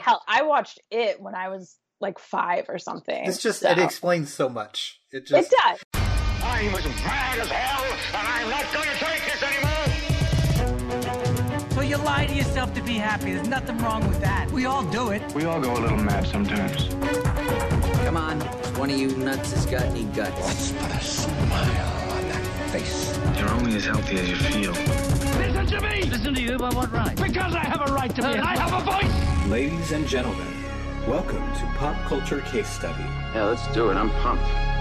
Hell, I watched it when I was like five or something. It's just so. it explains so much. It just It does. I'm as mad as hell, and I'm not going to take this anymore. So you lie to yourself to be happy. There's nothing wrong with that. We all do it. We all go a little mad sometimes. Come on, one of you nuts has got any guts? Put a smile on that face. You're only as healthy as you feel. Listen to me. Listen to you by what right? Because I have a right to be, and I have a voice. Ladies and gentlemen, welcome to Pop Culture Case Study. Yeah, let's do it. I'm pumped.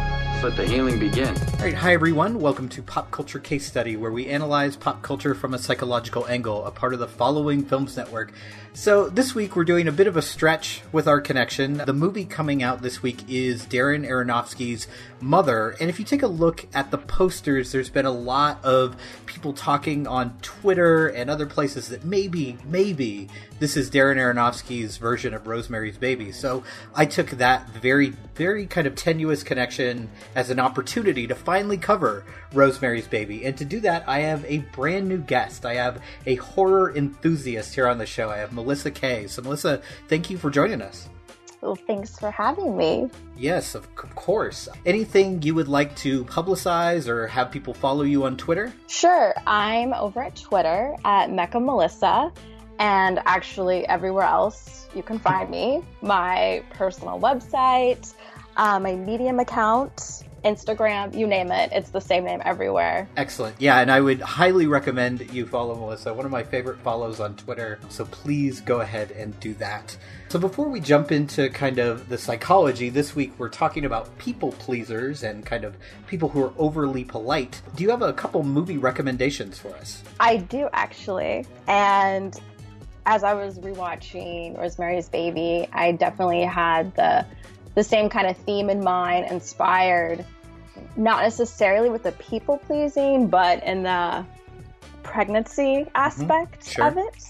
Let the healing begin. All right, hi everyone. Welcome to Pop Culture Case Study, where we analyze pop culture from a psychological angle, a part of the Following Films Network. So this week we're doing a bit of a stretch with our connection. The movie coming out this week is Darren Aronofsky's Mother, and if you take a look at the posters, there's been a lot of people talking on Twitter and other places that maybe, maybe this is Darren Aronofsky's version of Rosemary's Baby. So I took that very, very kind of tenuous connection as an opportunity to finally cover Rosemary's Baby. And to do that, I have a brand new guest. I have a horror enthusiast here on the show. I have Melissa Kay. So, Melissa, thank you for joining us. Well, thanks for having me. Yes, of course. Anything you would like to publicize or have people follow you on Twitter? Sure, I'm over at Twitter at Mecca Melissa, and actually everywhere else you can find me. My personal website, uh, my Medium account, Instagram, you name it. It's the same name everywhere. Excellent. Yeah, and I would highly recommend you follow Melissa, one of my favorite follows on Twitter. So please go ahead and do that. So before we jump into kind of the psychology, this week we're talking about people pleasers and kind of people who are overly polite. Do you have a couple movie recommendations for us? I do actually. And as I was rewatching Rosemary's Baby, I definitely had the the same kind of theme in mind, inspired not necessarily with the people pleasing, but in the pregnancy aspect Sure. of it.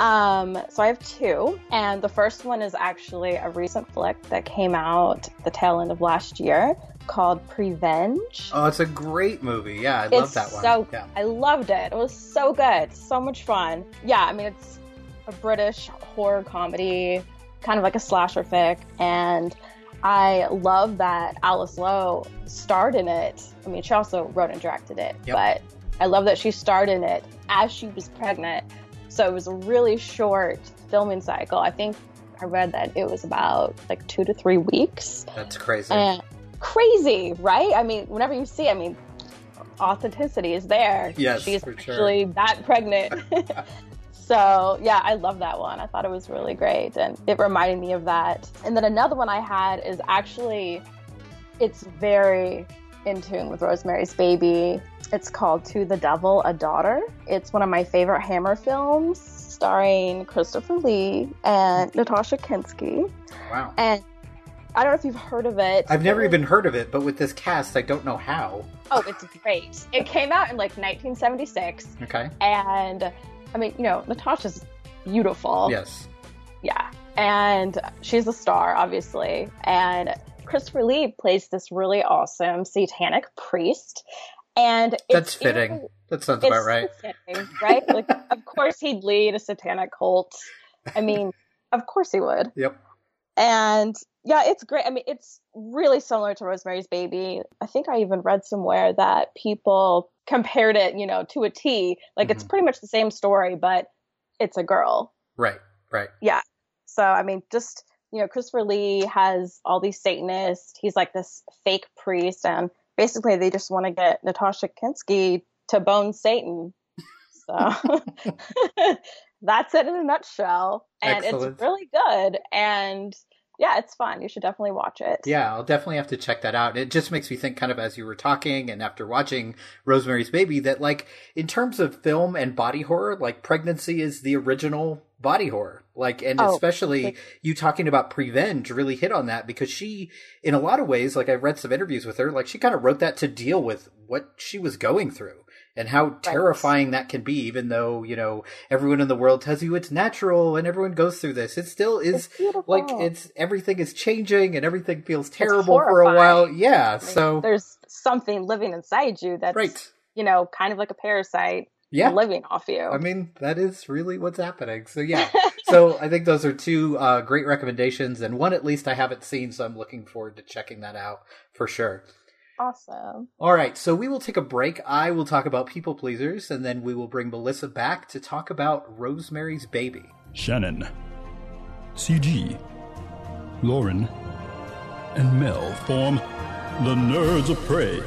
Um, so I have two, and the first one is actually a recent flick that came out the tail end of last year called Prevenge. Oh, it's a great movie. Yeah, I love that one. so yeah. I loved it. It was so good, so much fun. Yeah, I mean it's a British horror comedy, kind of like a slasher fic, and I love that Alice Lowe starred in it. I mean, she also wrote and directed it, Yep. but I love that she starred in it as she was pregnant. So it was a really short filming cycle. I think I read that it was about like two to three weeks. That's crazy. And crazy, right? I mean, whenever you see, I mean, authenticity is there. Yes, she's for sure. actually that pregnant. so yeah, I love that one. I thought it was really great, and it reminded me of that. And then another one I had is actually, it's very in tune with Rosemary's Baby. It's called To the Devil, a Daughter. It's one of my favorite Hammer films, starring Christopher Lee and Natasha Kinski. wow. And I don't know if you've heard of it. I've never even heard of it, but with this cast, I don't know how. Oh, it's great. It came out in like 1976, Okay. and I mean, you know, Natasha's beautiful. Yes. Yeah, and she's a star, obviously. And Christopher Lee plays this really awesome satanic priest, and it's That's fitting. That sounds about right. fitting, right? like, of course, he'd lead a satanic cult. I mean, of course he would. Yep. And yeah, it's great. I mean, it's really similar to Rosemary's Baby. I think I even read somewhere that people compared it, you know, to a T. Like it's Mhm. pretty much the same story, but it's a girl. Right. Right. Yeah. So I mean, just you know, Christopher Lee has all these Satanists. He's like this fake priest, and basically they just want to get Natasha Kinski to bone Satan. So that's it in a nutshell, and Excellent. it's really good. And yeah, it's fun. You should definitely watch it. Yeah, I'll definitely have to check that out. It just makes me think, kind of as you were talking and after watching Rosemary's Baby, that like in terms of film and body horror, like pregnancy is the original body horror. Like, and Oh, especially like- you talking about Prevenge really hit on that because she, in a lot of ways, like I read some interviews with her, like she kind of wrote that to deal with what she was going through and how terrifying that can be, even though, you know, everyone in the world tells you it's natural and everyone goes through this. It still is It's like it's everything is changing and everything feels terrible for a while. Yeah, I mean, so there's something living inside you that's right. you know kind of like a parasite Yeah. living off you. I mean, that is really what's happening. So yeah. so so I think those are two uh, great recommendations, and one at least I haven't seen, so I'm looking forward to checking that out for sure. Awesome. All right, so we will take a break. I will talk about people pleasers, and then we will bring Melissa back to talk about Rosemary's Baby. Shannon, CG, Lauren, and Mel form the Nerds of Prey.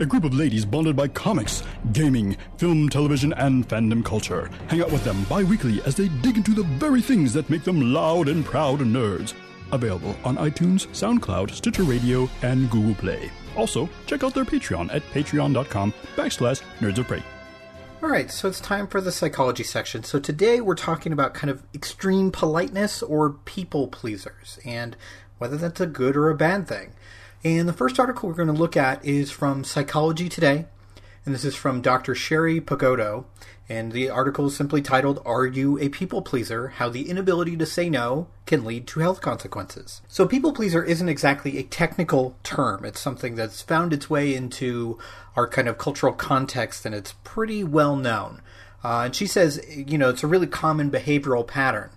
A group of ladies bonded by comics, gaming, film, television, and fandom culture. Hang out with them bi weekly as they dig into the very things that make them loud and proud nerds. Available on iTunes, SoundCloud, Stitcher Radio, and Google Play. Also, check out their Patreon at patreon.com backslash nerds of prey. All right, so it's time for the psychology section. So today we're talking about kind of extreme politeness or people pleasers and whether that's a good or a bad thing. And the first article we're going to look at is from Psychology Today, and this is from Dr. Sherry Pagoto. And the article is simply titled, Are You a People Pleaser? How the Inability to Say No Can Lead to Health Consequences. So, people pleaser isn't exactly a technical term. It's something that's found its way into our kind of cultural context, and it's pretty well known. Uh, and she says, you know, it's a really common behavioral pattern.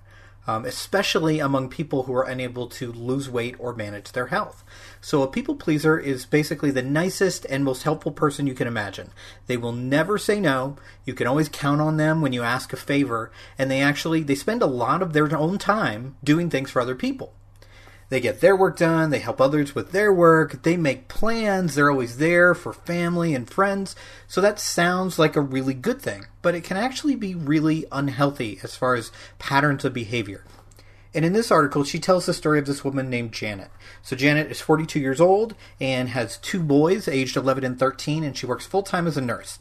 Um, especially among people who are unable to lose weight or manage their health. So, a people pleaser is basically the nicest and most helpful person you can imagine. They will never say no. You can always count on them when you ask a favor, and they actually they spend a lot of their own time doing things for other people. They get their work done, they help others with their work, they make plans, they're always there for family and friends. So that sounds like a really good thing, but it can actually be really unhealthy as far as patterns of behavior. And in this article, she tells the story of this woman named Janet. So Janet is 42 years old and has two boys, aged 11 and 13, and she works full time as a nurse.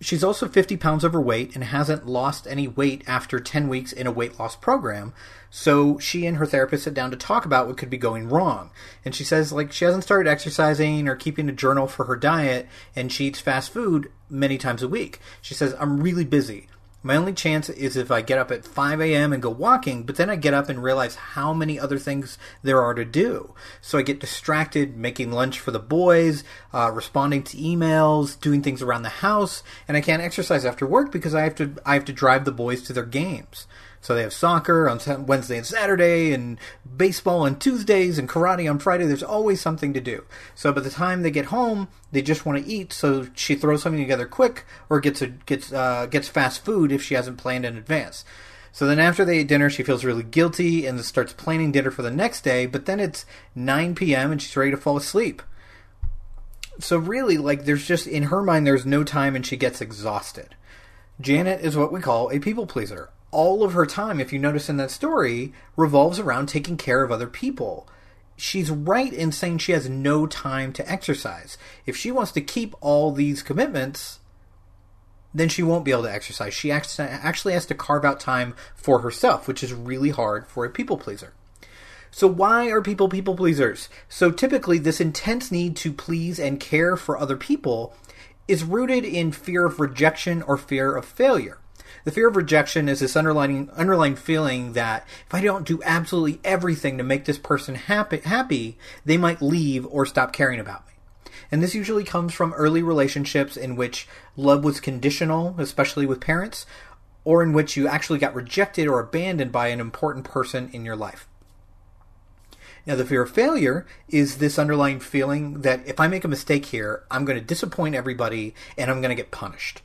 She's also 50 pounds overweight and hasn't lost any weight after 10 weeks in a weight loss program. So she and her therapist sit down to talk about what could be going wrong. And she says, like, she hasn't started exercising or keeping a journal for her diet, and she eats fast food many times a week. She says, I'm really busy. My only chance is if I get up at 5 a.m. and go walking, but then I get up and realize how many other things there are to do. So I get distracted making lunch for the boys, uh, responding to emails, doing things around the house, and I can't exercise after work because I have to I have to drive the boys to their games. So they have soccer on Wednesday and Saturday, and baseball on Tuesdays, and karate on Friday. There's always something to do. So by the time they get home, they just want to eat. So she throws something together quick, or gets a gets uh, gets fast food if she hasn't planned in advance. So then after they eat dinner, she feels really guilty and starts planning dinner for the next day. But then it's 9 p.m. and she's ready to fall asleep. So really, like, there's just in her mind, there's no time, and she gets exhausted. Janet is what we call a people pleaser all of her time, if you notice in that story, revolves around taking care of other people. She's right in saying she has no time to exercise. If she wants to keep all these commitments, then she won't be able to exercise. She actually has to carve out time for herself, which is really hard for a people pleaser. So, why are people people pleasers? So, typically, this intense need to please and care for other people is rooted in fear of rejection or fear of failure. The fear of rejection is this underlying underlying feeling that if I don't do absolutely everything to make this person happy, happy, they might leave or stop caring about me. And this usually comes from early relationships in which love was conditional, especially with parents, or in which you actually got rejected or abandoned by an important person in your life. Now, the fear of failure is this underlying feeling that if I make a mistake here, I'm going to disappoint everybody and I'm going to get punished.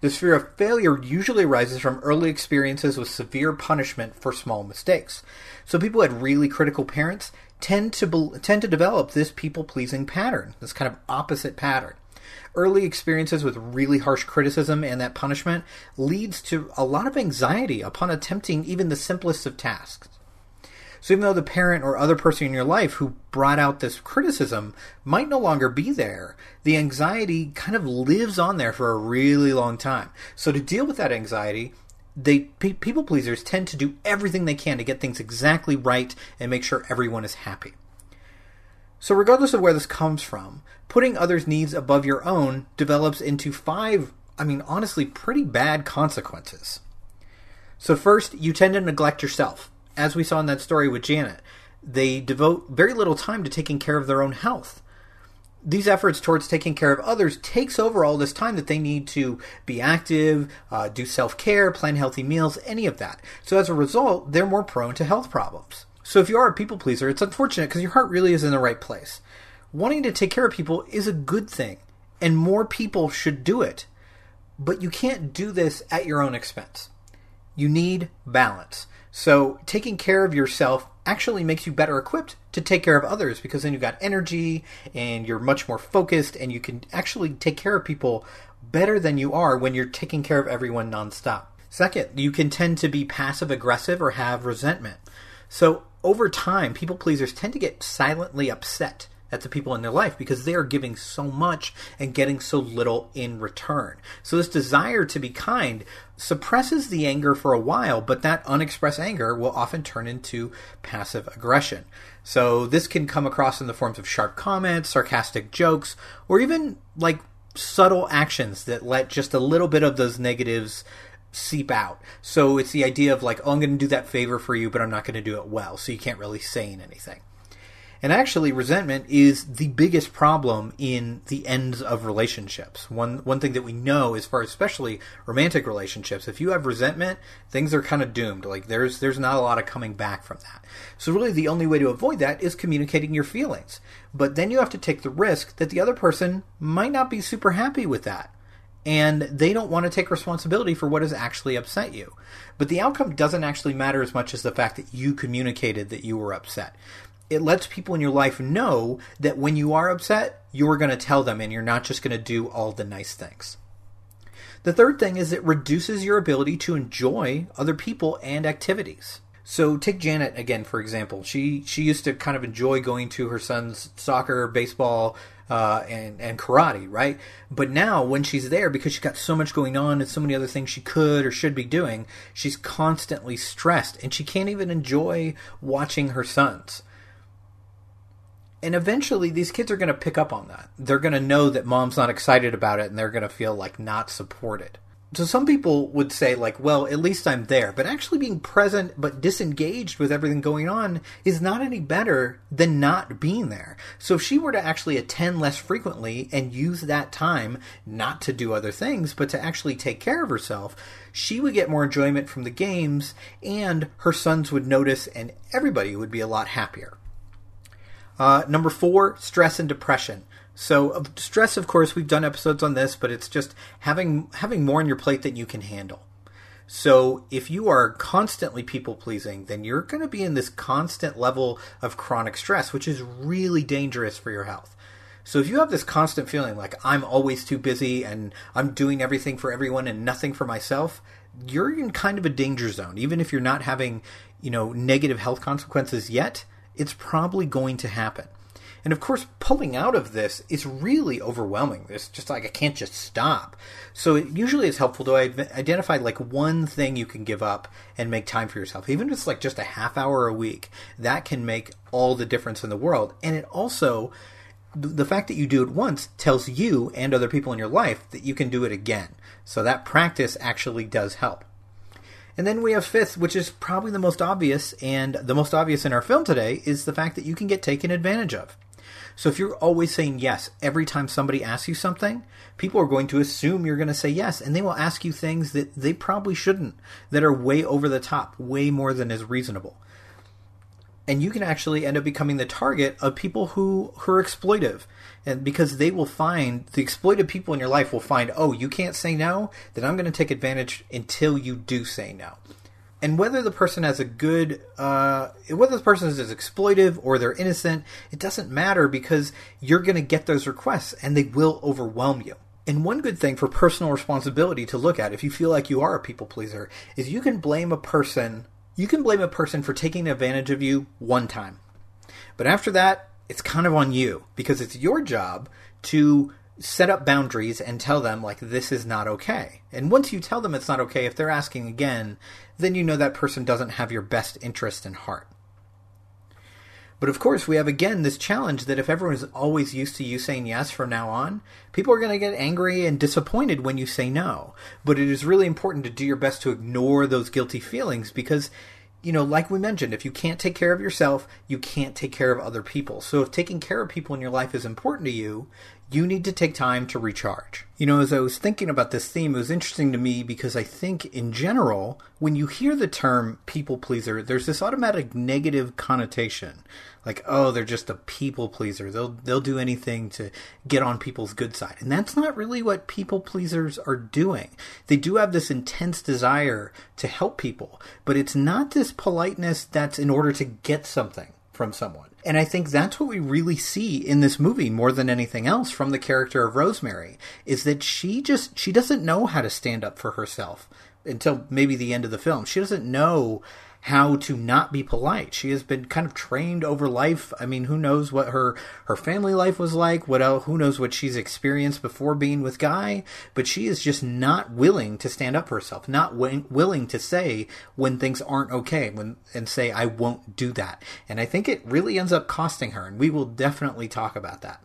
This fear of failure usually arises from early experiences with severe punishment for small mistakes. So people who had really critical parents tend to be, tend to develop this people pleasing pattern, this kind of opposite pattern. Early experiences with really harsh criticism and that punishment leads to a lot of anxiety upon attempting even the simplest of tasks. So even though the parent or other person in your life who brought out this criticism might no longer be there, the anxiety kind of lives on there for a really long time. So to deal with that anxiety, they people pleasers tend to do everything they can to get things exactly right and make sure everyone is happy. So regardless of where this comes from, putting others' needs above your own develops into five, I mean honestly pretty bad consequences. So first, you tend to neglect yourself as we saw in that story with Janet, they devote very little time to taking care of their own health. these efforts towards taking care of others takes over all this time that they need to be active, uh, do self care, plan healthy meals, any of that. So as a result, they're more prone to health problems. So if you are a people pleaser, it's unfortunate because your heart really is in the right place. Wanting to take care of people is a good thing, and more people should do it. But you can't do this at your own expense. You need balance. So taking care of yourself actually makes you better equipped to take care of others because then you've got energy and you're much more focused and you can actually take care of people better than you are when you're taking care of everyone nonstop. Second, you can tend to be passive aggressive or have resentment. So over time, people pleasers tend to get silently upset at the people in their life because they are giving so much and getting so little in return. So this desire to be kind suppresses the anger for a while, but that unexpressed anger will often turn into passive aggression. So this can come across in the forms of sharp comments, sarcastic jokes, or even like subtle actions that let just a little bit of those negatives seep out. So it's the idea of like, oh, I'm going to do that favor for you, but I'm not going to do it well. So you can't really say anything. And actually, resentment is the biggest problem in the ends of relationships. One one thing that we know, as far as especially romantic relationships, if you have resentment, things are kind of doomed. Like there's there's not a lot of coming back from that. So really, the only way to avoid that is communicating your feelings. But then you have to take the risk that the other person might not be super happy with that and they don't want to take responsibility for what has actually upset you. But the outcome doesn't actually matter as much as the fact that you communicated that you were upset it lets people in your life know that when you are upset, you're going to tell them and you're not just going to do all the nice things. The third thing is it reduces your ability to enjoy other people and activities. So take Janet again, for example. She she used to kind of enjoy going to her son's soccer, baseball, uh, and and karate, right? But now when she's there, because she's got so much going on and so many other things she could or should be doing, she's constantly stressed, and she can't even enjoy watching her sons and eventually these kids are going to pick up on that. They're going to know that mom's not excited about it and they're going to feel like not supported. So some people would say like, well, at least I'm there, but actually being present but disengaged with everything going on is not any better than not being there. So if she were to actually attend less frequently and use that time not to do other things, but to actually take care of herself, she would get more enjoyment from the games and her sons would notice and everybody would be a lot happier. Uh, number four, stress and depression. So stress, of course, we've done episodes on this, but it's just having having more on your plate than you can handle. So if you are constantly people pleasing, then you're going to be in this constant level of chronic stress, which is really dangerous for your health. So if you have this constant feeling like I'm always too busy and I'm doing everything for everyone and nothing for myself, you're in kind of a danger zone. Even if you're not having, you know, negative health consequences yet, it's probably going to happen. And of course, pulling out of this is really overwhelming. It's just like I can't just stop. So it usually is helpful to identify like one thing you can give up and make time for yourself. Even if it's like just a half hour a week, that can make all the difference in the world. And it also, the fact that you do it once tells you and other people in your life that you can do it again. So that practice actually does help. And then we have fifth, which is probably the most obvious, and the most obvious in our film today is the fact that you can get taken advantage of. So if you're always saying yes every time somebody asks you something, people are going to assume you're going to say yes, and they will ask you things that they probably shouldn't, that are way over the top, way more than is reasonable. And you can actually end up becoming the target of people who, who are exploitive and because they will find the exploited people in your life will find, oh, you can't say no, then I'm going to take advantage until you do say no. And whether the person has a good, uh, whether the person is exploitive or they're innocent, it doesn't matter because you're going to get those requests and they will overwhelm you. And one good thing for personal responsibility to look at if you feel like you are a people pleaser is you can blame a person, you can blame a person for taking advantage of you one time. But after that, it's kind of on you because it's your job to set up boundaries and tell them like this is not okay. And once you tell them it's not okay, if they're asking again, then you know that person doesn't have your best interest in heart. But of course, we have again this challenge that if everyone is always used to you saying yes from now on, people are going to get angry and disappointed when you say no. But it is really important to do your best to ignore those guilty feelings because you know, like we mentioned, if you can't take care of yourself, you can't take care of other people. So if taking care of people in your life is important to you, you need to take time to recharge. You know, as I was thinking about this theme, it was interesting to me because I think in general, when you hear the term people pleaser, there's this automatic negative connotation. Like, oh, they're just a people pleaser. They'll they'll do anything to get on people's good side. And that's not really what people pleasers are doing. They do have this intense desire to help people, but it's not this politeness that's in order to get something from someone. And I think that's what we really see in this movie more than anything else from the character of Rosemary is that she just she doesn't know how to stand up for herself until maybe the end of the film. She doesn't know how to not be polite. She has been kind of trained over life. I mean, who knows what her her family life was like? What else? Who knows what she's experienced before being with Guy? But she is just not willing to stand up for herself, not w- willing to say when things aren't okay, when and say I won't do that. And I think it really ends up costing her, and we will definitely talk about that.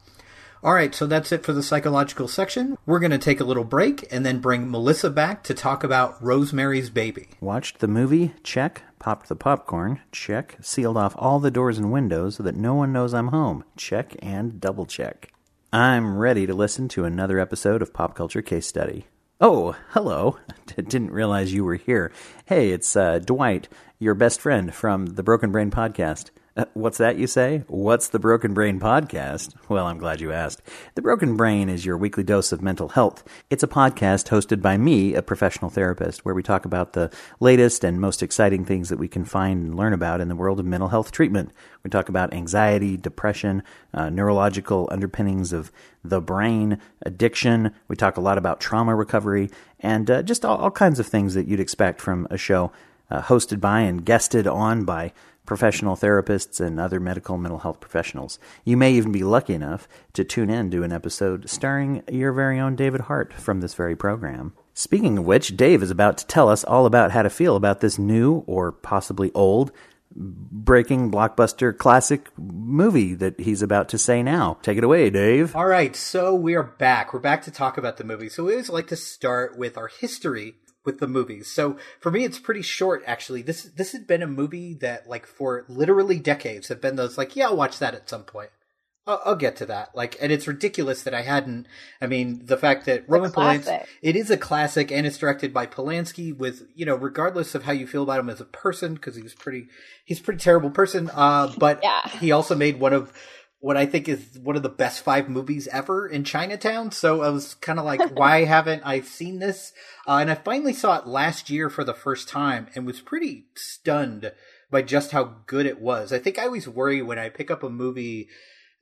All right, so that's it for the psychological section. We're going to take a little break and then bring Melissa back to talk about Rosemary's Baby. Watched the movie? Check. Popped the popcorn? Check. Sealed off all the doors and windows so that no one knows I'm home? Check and double check. I'm ready to listen to another episode of Pop Culture Case Study. Oh, hello. Didn't realize you were here. Hey, it's uh, Dwight, your best friend from the Broken Brain Podcast. Uh, what's that you say? What's the Broken Brain Podcast? Well, I'm glad you asked. The Broken Brain is your weekly dose of mental health. It's a podcast hosted by me, a professional therapist, where we talk about the latest and most exciting things that we can find and learn about in the world of mental health treatment. We talk about anxiety, depression, uh, neurological underpinnings of the brain, addiction. We talk a lot about trauma recovery, and uh, just all, all, kinds of things that you'd expect from a show uh, hosted by and guested on by professional therapists and other medical mental health professionals. You may even be lucky enough to tune in to an episode starring your very own David Hart from this very program. Speaking of which, Dave is about to tell us all about how to feel about this new or possibly old breaking blockbuster classic movie that he's about to say now. Take it away, Dave. All right, so we are back. We're back to talk about the movie. So we always like to start with our history with the movies. So for me, it's pretty short. Actually, this this had been a movie that, like, for literally decades, have been those like, yeah, I'll watch that at some point. I'll, I'll get to that. Like, and it's ridiculous that I hadn't. I mean, the fact that Roman Polanski, it is a classic, and it's directed by Polanski. With you know, regardless of how you feel about him as a person, because he's pretty, he's a pretty terrible person. Uh, but yeah. he also made one of what I think is one of the best five movies ever in Chinatown. So I was kind of like, why haven't I seen this? Uh, and I finally saw it last year for the first time and was pretty stunned by just how good it was. I think I always worry when I pick up a movie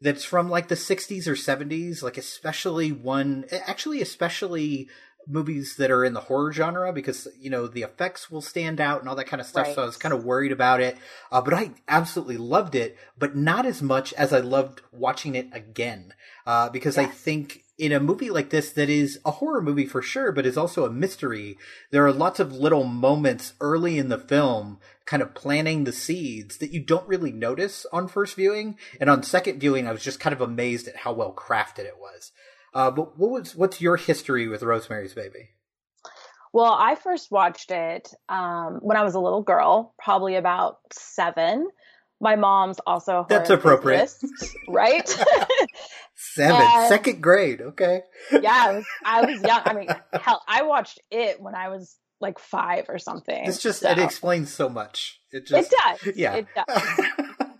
that's from like the 60s or 70s, like especially one, actually, especially movies that are in the horror genre because you know the effects will stand out and all that kind of stuff. Right. So I was kind of worried about it, uh, but I absolutely loved it, but not as much as I loved watching it again uh, because I think in a movie like this that is a horror movie for sure, but is also a mystery. There are lots of little moments early in the film kind of planting the seeds that you don't really notice on first viewing. And on second viewing, I was just kind of amazed at how well crafted it was. Uh, but what was what's your history with Rosemary's Baby? Well, I first watched it um, when I was a little girl, probably about seven. My mom's also that's appropriate, right? seven, and, second grade. Okay. yeah, I was, I was young. I mean, hell, I watched it when I was like five or something. It's just so. it explains so much. It just it does. Yeah, it does.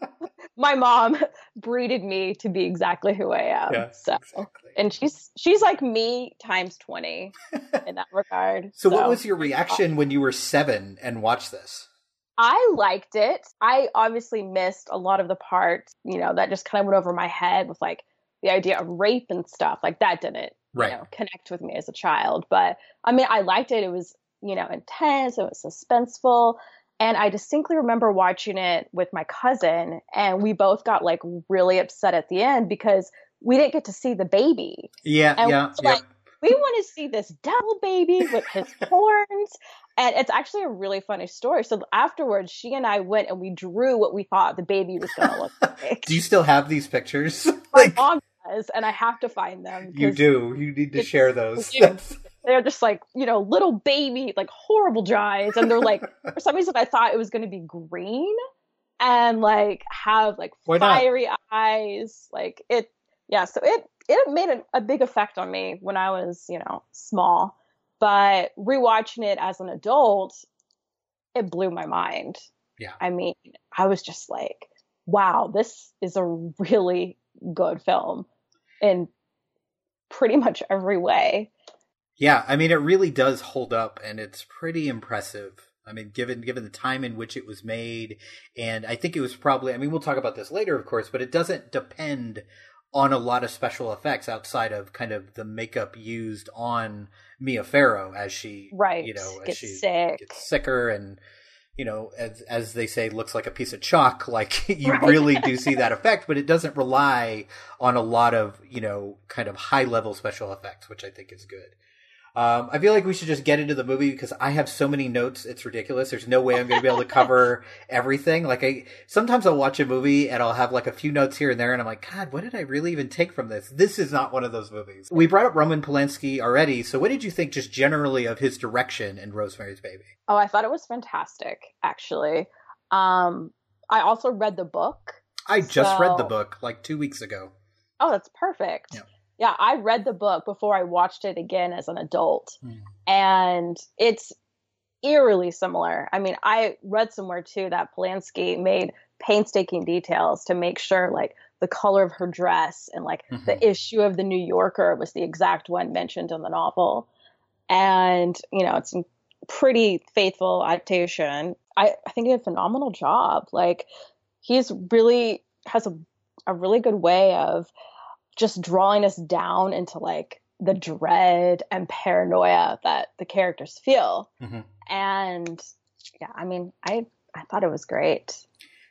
my mom breeded me to be exactly who I am. Yeah, so, exactly. and she's she's like me times twenty in that regard. So, so, what was your reaction when you were seven and watched this? I liked it. I obviously missed a lot of the parts, you know, that just kind of went over my head with like the idea of rape and stuff. Like that didn't, right. you know, connect with me as a child. But I mean, I liked it. It was, you know, intense. It was suspenseful. And I distinctly remember watching it with my cousin, and we both got like really upset at the end because we didn't get to see the baby. Yeah, and yeah, we like, we want to see this devil baby with his horns. And it's actually a really funny story. So afterwards, she and I went and we drew what we thought the baby was going to look like. do you still have these pictures? My like, mom does, and I have to find them. You do. You need to share those. they're just like you know little baby like horrible eyes and they're like for some reason i thought it was going to be green and like have like fiery eyes like it yeah so it it made a, a big effect on me when i was you know small but rewatching it as an adult it blew my mind. Yeah. i mean i was just like wow this is a really good film in pretty much every way Yeah, I mean it really does hold up and it's pretty impressive. I mean given given the time in which it was made and I think it was probably I mean we'll talk about this later of course, but it doesn't depend on a lot of special effects outside of kind of the makeup used on Mia Farrow as she Right. you know as Gets she sick. gets sicker and you know as as they say looks like a piece of chalk like you Right. really do see that effect but it doesn't rely on a lot of you know kind of high level special effects which i think is good um, I feel like we should just get into the movie because I have so many notes. It's ridiculous. There's no way I'm going to be able to cover everything. Like I, sometimes I'll watch a movie and I'll have like a few notes here and there and I'm like, God, what did I really even take from this? This is not one of those movies. We brought up Roman Polanski already. So what did you think just generally of his direction in Rosemary's Baby? Oh, I thought it was fantastic, actually. Um, I also read the book. I just read the book like two weeks ago. Oh, that's perfect. Yeah. Yeah, I read the book before I watched it again as an adult. Hmm. And it's eerily similar. I mean, I read somewhere too that Polanski made painstaking details to make sure like the color of her dress and like Mhm. the issue of the New Yorker was the exact one mentioned in the novel. And, you know, it's a pretty faithful adaptation. I, I think he did a phenomenal job. Like he's really has a, a really good way of just drawing us down into like the dread and paranoia that the characters feel. Mhm. And yeah, I mean, I I thought it was great.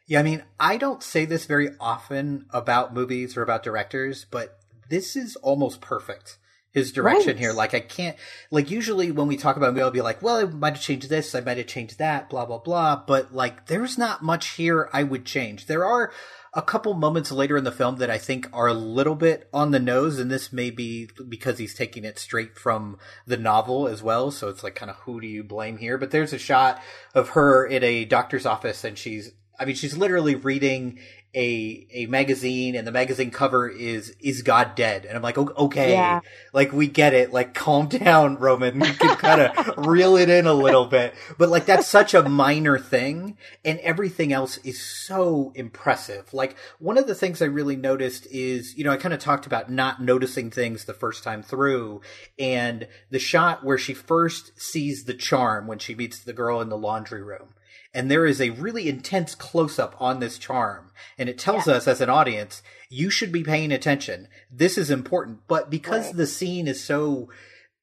Yeah, I mean, I don't say this very often about movies or about directors, but this is almost perfect. His direction Right. here, like I can't, like usually when we talk about a movie, I'll be like, well, I might have changed this, I might have changed that, blah blah blah. But like, there's not much here I would change. There are a couple moments later in the film that I think are a little bit on the nose, and this may be because he's taking it straight from the novel as well. So it's like, kind of, who do you blame here? But there's a shot of her in a doctor's office, and she's I mean, she's literally reading a a magazine, and the magazine cover is "Is God Dead?" And I'm like, okay, Yeah. like we get it. Like, calm down, Roman. You can kind of reel it in a little bit, but like that's such a minor thing, and everything else is so impressive. Like one of the things I really noticed is, you know, I kind of talked about not noticing things the first time through, and the shot where she first sees the charm when she meets the girl in the laundry room and there is a really intense close up on this charm. And it tells us as an audience you should be paying attention. This is important. But because Right. the scene is so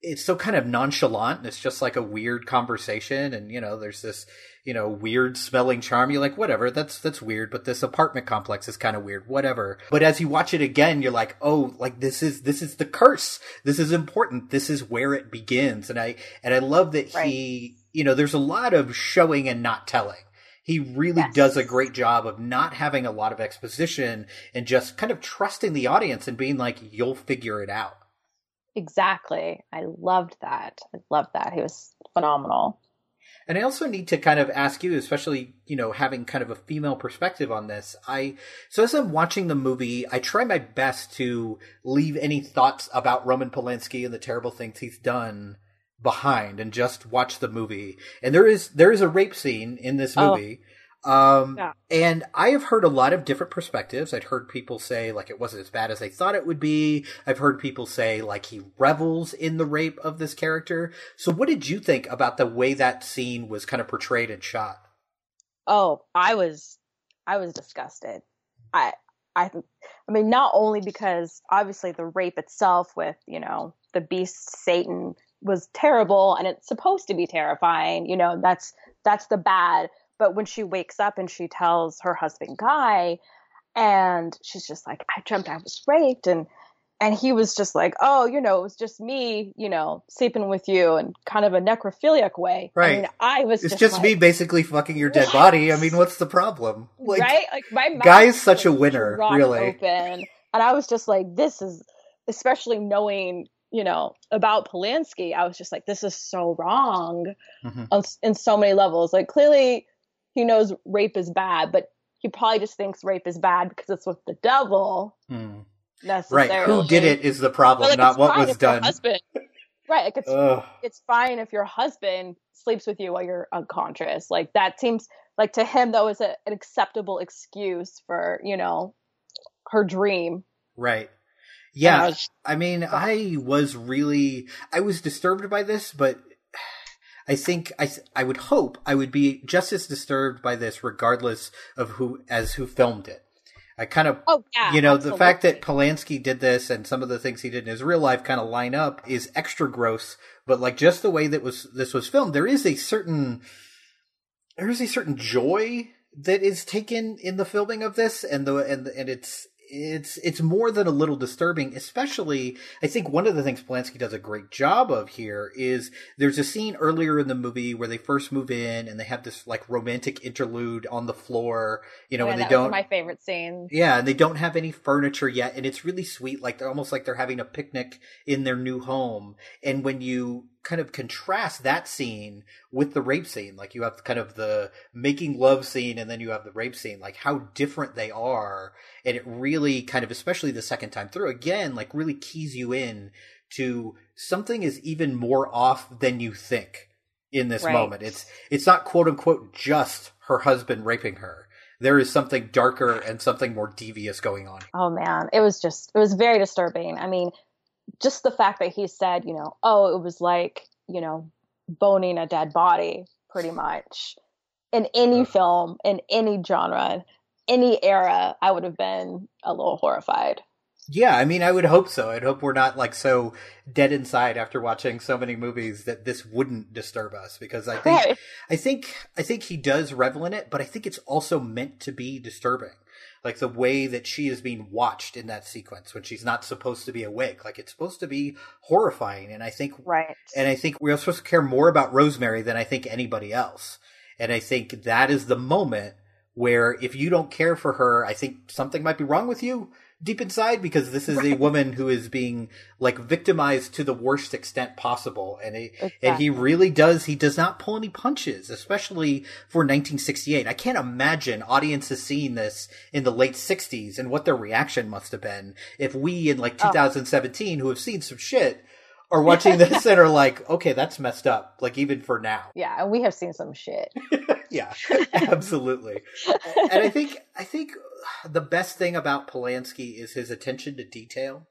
it's so kind of nonchalant and it's just like a weird conversation and you know there's this you know weird smelling charm you're like whatever that's that's weird but this apartment complex is kind of weird whatever. But as you watch it again you're like oh like this is this is the curse. This is important. This is where it begins. And i and i love that he you know there's a lot of showing and not telling he really Yes. does a great job of not having a lot of exposition and just kind of trusting the audience and being like you'll figure it out Exactly. I loved that. I loved that. He was phenomenal. And I also need to kind of ask you, especially, you know, having kind of a female perspective on this. I, so as I'm watching the movie, I try my best to leave any thoughts about Roman Polanski and the terrible things he's done behind and just watch the movie. And there is, there is a rape scene in this Oh. movie. Um, Yeah. and I have heard a lot of different perspectives. I'd heard people say like it wasn't as bad as they thought it would be. I've heard people say like he revels in the rape of this character. So what did you think about the way that scene was kind of portrayed and shot? Oh, I was I was disgusted. I I I mean not only because obviously the rape itself with, you know, the beast Satan was terrible and it's supposed to be terrifying, you know, that's that's the bad. But when she wakes up and she tells her husband Guy and she's just like, I dreamt I was raped and and he was just like, oh, you know, it was just me, you know, sleeping with you and kind of a necrophiliac way. I Right. mean, I was It's just, just like, me basically fucking your dead body. I mean, what's the problem? Like, right? Like my Guy is such a winner, really. Open, and I was just like, this is, especially knowing you know, about Polanski, I was just like, this is so wrong Mhm. on, in so many levels. Like, clearly, he knows rape is bad, but he probably just thinks rape is bad because it's with the devil. Necessarily. Right. Who did it is the problem, like, not what was done. Husband, right. Like, it's Ugh. it's fine if your husband sleeps with you while you're unconscious. Like that seems like to him that was a, an acceptable excuse for you know her dream. Right. Yeah. Uh, I was- I mean, uh, I was really, I was disturbed by this, but I think I, I would hope I would be just as disturbed by this, regardless of who, as who filmed it. I kind of, Oh yeah, you know, the fact that Polanski did this and some of the things he did in his real life kind of line up is extra gross. But like just the way that was this was filmed, there is a certain there is a certain joy that is taken in the filming of this, and the and and it's it's it's more than a little disturbing. Especially, I think one of the things Polanski does a great job of here is there's a scene earlier in the movie where they first move in and they have this like romantic interlude on the floor, you know, yeah, and they don't my favorite scenes. yeah, and they don't have any furniture yet, and it's really sweet. Like they're almost like they're having a picnic in their new home. And when you kind of contrast that scene with the rape scene, like you have kind of the making love scene, and then you have the rape scene, like how different they are, and it really kind of, especially the second time through, again, like really keys you in to something is even more off than you think in this Right. moment. It's it's not quote unquote just her husband raping her there is something darker and something more devious going on. Oh man, it was just it was very disturbing. I mean, just the fact that he said, you know, oh, it was like, you know, boning a dead body pretty much. In any film, in any genre, any era, I would have been a little horrified. Yeah, I mean, I would hope so. I'd hope we're not like so dead inside after watching so many movies that this wouldn't disturb us because I think Right. I think I think he does revel in it, but I think it's also meant to be disturbing. Like the way that she is being watched in that sequence when she's not supposed to be awake. Like it's supposed to be horrifying and I think Right. And I think we're supposed to care more about Rosemary than I think anybody else. And I think that is the moment where if you don't care for her, I think something might be wrong with you deep inside because this is a woman who is being like victimized to the worst extent possible. And he, and he really does, he does not pull any punches, especially for 1968. I can't imagine audiences seeing this in the late 60s and what their reaction must have been if we in like Oh. 2017 who have seen some shit are watching this and are like, okay, that's messed up. Like even for now. Yeah, and we have seen some shit. Yeah, absolutely. and I think I think the best thing about Polanski is his attention to detail.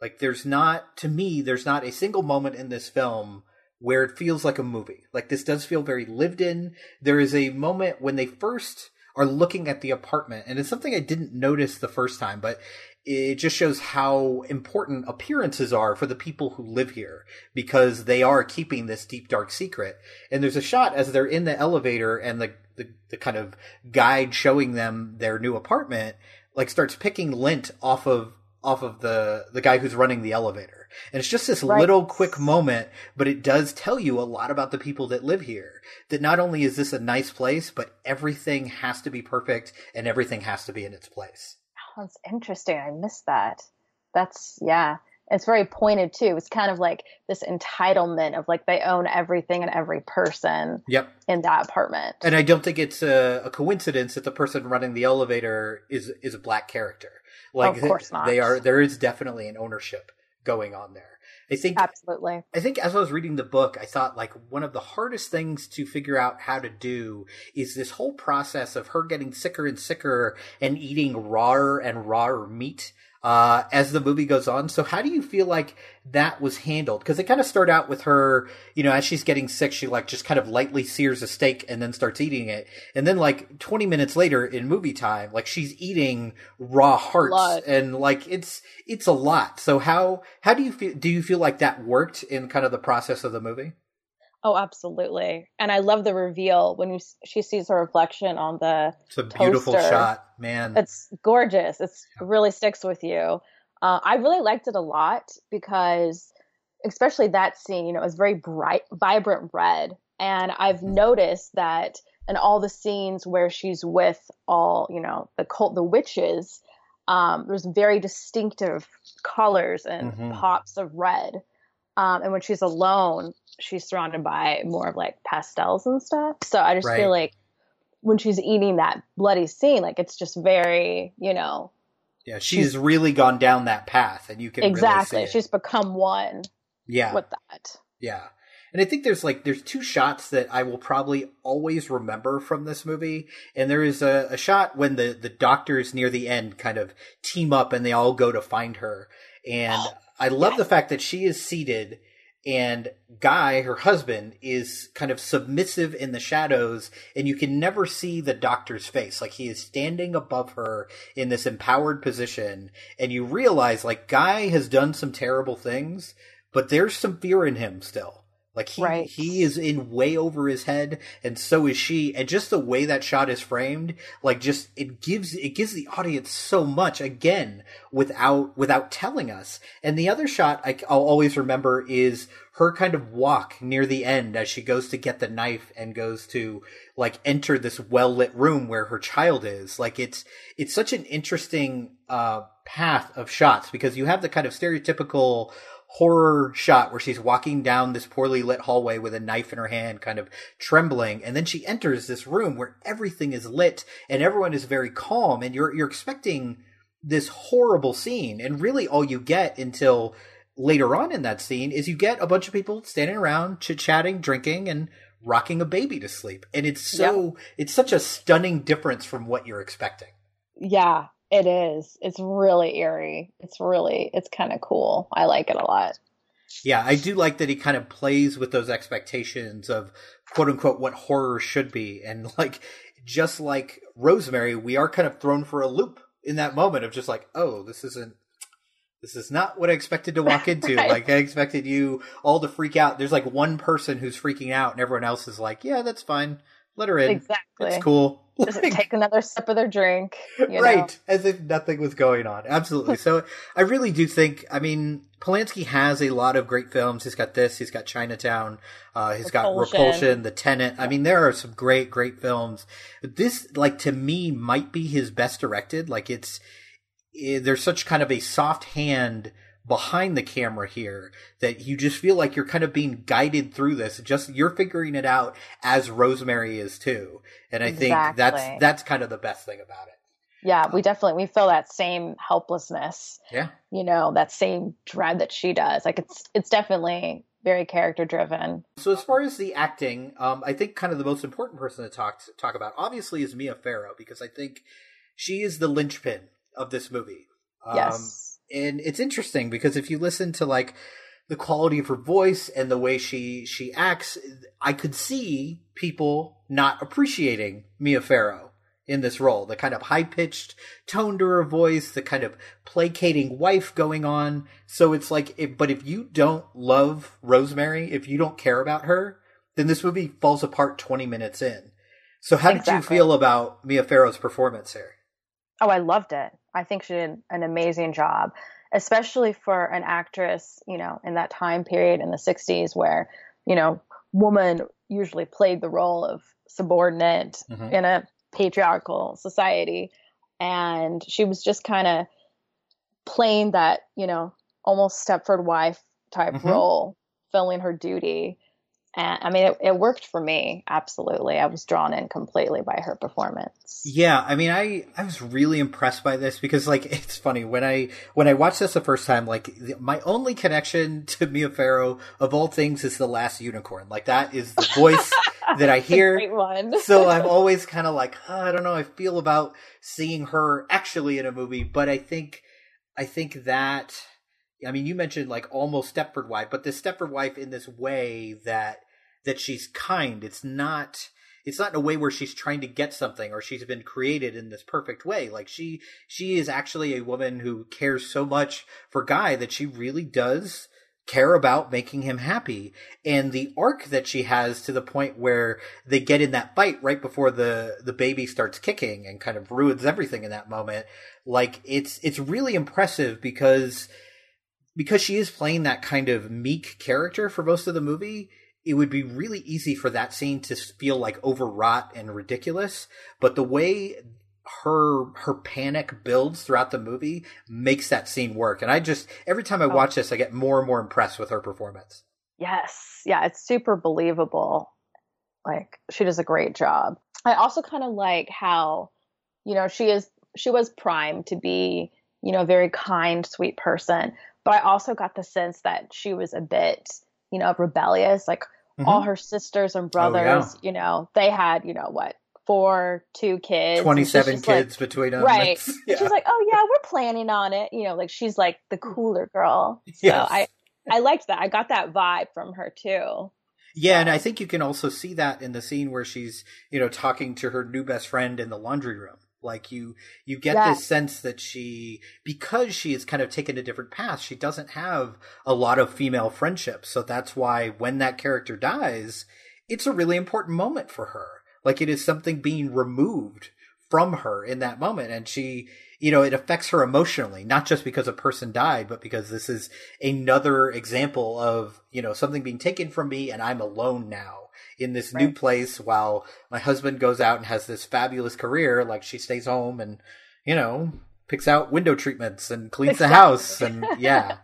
Like there's not to me there's not a single moment in this film where it feels like a movie. Like this does feel very lived in. There is a moment when they first are looking at the apartment and it's something I didn't notice the first time, but it just shows how important appearances are for the people who live here because they are keeping this deep dark secret. And there's a shot as they're in the elevator and the, the, the kind of guide showing them their new apartment like starts picking lint off of off of the the guy who's running the elevator. And it's just this Right. little quick moment, but it does tell you a lot about the people that live here. That not only is this a nice place, but everything has to be perfect and everything has to be in its place. That's interesting. I missed that. That's yeah. It's very pointed too. It's kind of like this entitlement of like they own everything and every person Yep. in that apartment. And I don't think it's a, a coincidence that the person running the elevator is is a black character. Like Of course not. they are. There is definitely an ownership going on there. I think Absolutely. I think as I was reading the book, I thought like one of the hardest things to figure out how to do is this whole process of her getting sicker and sicker and eating rawer and rawer meat uh, as the movie goes on. So how do you feel like that was handled? Because it kind of start out with her, you know, as she's getting sick, she like just kind of lightly sears a steak and then starts eating it. And then like 20 minutes later in movie time, like she's eating raw hearts and like it's, it's a lot. So how, how do you feel, do you feel like that worked in kind of the process of the movie? Oh, absolutely. And I love the reveal when you, she sees her reflection on the. It's a beautiful shot, man. It's gorgeous. It's it really sticks with you. Uh, I really liked it a lot because, especially that scene, you know, it was very bright, vibrant red, and I've noticed that in all the scenes where she's with all, you know, the cult, the witches, um, there's very distinctive colors and Mhm. pops of red. Um, and when she's alone, she's surrounded by more of like pastels and stuff. So I just Right. feel like when she's eating that bloody scene, like it's just very, you know, Yeah, she's really gone down that path, and you can exactly. Really see it. she's become one yeah, with that. Yeah. And I think there's like there's two shots that I will probably always remember from this movie. And there is a, a shot when the, the doctors near the end kind of team up and they all go to find her. And I love the fact that she is seated and Guy, her husband, is kind of submissive in the shadows, and you can never see the doctor's face. Like he is standing above her in this empowered position, and you realize like Guy has done some terrible things, but there's some fear in him still. Like he Right. he is in way over his head, and so is she. And just the way that shot is framed, like just it gives it gives the audience so much again without without telling us. And the other shot I, will always remember is her kind of walk near the end as she goes to get the knife and goes to like enter this well lit room where her child is. Like it's it's such an interesting uh path of shots because you have the kind of stereotypical horror shot where she's walking down this poorly lit hallway with a knife in her hand, kind of trembling, and then she enters this room where everything is lit and everyone is very calm, and you're you're expecting this horrible scene, and really all you get until later on in that scene is you get a bunch of people standing around chit chatting, drinking, and rocking a baby to sleep, and it's so it's such a stunning difference from what you're expecting. Yeah, it is. It's really eerie. It's really, it's kind of cool. I like it a lot. Yeah, I do like that he kind of plays with those expectations of quote unquote what horror should be. And like, just like Rosemary, we are kind of thrown for a loop in that moment of just like, oh, this isn't, this is not what I expected to walk into. Right. Like, I expected you all to freak out. There's like one person who's freaking out and everyone else is like, yeah, that's fine. Let her in. Exactly. It's cool. Just Like- take another sip of their drink. You know? right as if nothing was going on absolutely so i really do think i mean polanski has a lot of great films he's got this he's got chinatown uh, he's got Repulsion. repulsion the tenant i mean there are some great great films but this like to me might be his best directed like it's eh, there's such kind of a soft hand behind the camera here that you just feel like you're kind of being guided through this just you're figuring it out as rosemary is too and i think that's that's kind of the best thing about it Yeah, we definitely we feel that same helplessness. yeah You know, that same dread that she does. Like it's it's definitely very character driven. So as far as the acting, um, I think kind of the most important person to talk talk about, obviously, is Mia Farrow because I think she is the linchpin of this movie. Um, Yes. And it's interesting because if you listen to like the quality of her voice and the way she she acts, I could see people not appreciating Mia Farrow in this role. The kind of high pitched tone to her voice, the kind of placating wife going on. So it's like, if, but if you don't love Rosemary, if you don't care about her, then this movie falls apart 20 minutes in. So how did you feel about Mia Farrow's performance here? Oh, I loved it. I think she did an amazing job, especially for an actress, you know, in that time period in the 60s where, you know, woman usually played the role of subordinate Mhm. in a patriarchal society. And she was just kind of playing that, you know, almost Stepford wife type Mhm. role, filling her duty. And I mean, it, it worked for me. Absolutely. I was drawn in completely by her performance. Yeah, I mean, I I was really impressed by this because like it's funny when I when I watched this the first time, like the, my only connection to Mia Farrow of all things is the Last Unicorn. Like that is the voice that I hear. So I'm always kind of like, "Huh, I don't know, I feel about seeing her actually in a movie, but I think I think that I mean, you mentioned like almost Stepford wife, but the Stepford wife in this way that that she's kind. It's not it's not in a way where she's trying to get something or she's been created in this perfect way. Like she she is actually a woman who cares so much for Guy that she really does care about making him happy. And the arc that she has to the point where they get in that fight right before the the baby starts kicking and kind of ruins everything in that moment. Like it's it's really impressive because because she is playing that kind of meek character for most of the movie, it would be really easy for that scene to feel like overwrought and ridiculous. But the way her her panic builds throughout the movie makes that scene work. And I just every time I Oh. watch this, I get more and more impressed with her performance. Yes. Yeah, it's super believable. Like she does a great job. I also kind of like how, you know, she is she was primed to be, you know, a very kind, sweet person, but I also got the sense that she was a bit, you know, rebellious. Like all Mhm. her sisters and Oh, yeah. brothers, you know, they had, you know, what, four, two kids. and she's Twenty seven like- kids between them. right. Yeah. She's like, oh yeah, we're planning on it. You know, like she's like the cooler girl. So Yes. I, I liked that. I got that vibe from her too. Yeah, and I think you can also see that in the scene where she's, you know, talking to her new best friend in the laundry room. Like you you get Yes. this sense that she because she has kind of taken a different path, she doesn't have a lot of female friendships. So that's why when that character dies, it's a really important moment for her. Like it is something being removed from her in that moment and she you know it affects her emotionally not just because a person died but because this is another example of you know something being taken from me and i'm alone now in this new place while my husband goes out and has this fabulous career like she stays home and you know picks out window treatments and cleans the house and yeah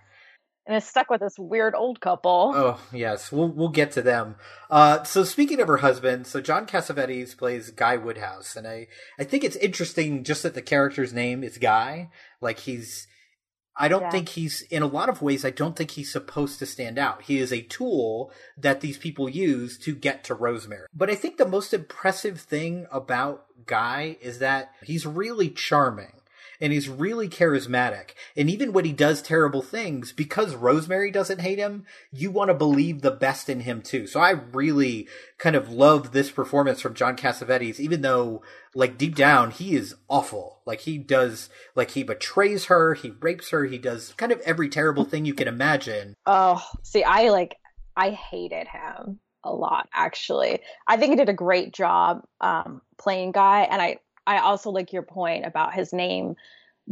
and is stuck with this weird old couple. Oh yes, we'll we'll get to them. Uh, so speaking of her husband, so John Cassavetes plays Guy Woodhouse, and I I think it's interesting just that the character's name is Guy. Like he's, I don't Yeah. think he's in a lot of ways. I don't think he's supposed to stand out. He is a tool that these people use to get to Rosemary. But I think the most impressive thing about Guy is that he's really charming and he's really charismatic. And even when he does terrible things, because Rosemary doesn't hate him, you want to believe the best in him too. So I really kind of love this performance from John Cassavetes, even though like deep down he is awful. Like he does, like he betrays her, he rapes her, he does kind of every terrible thing you can imagine. Oh, see, I like, I hated him a lot, actually. I think he did a great job um, playing Guy. And I, I also like your point about his name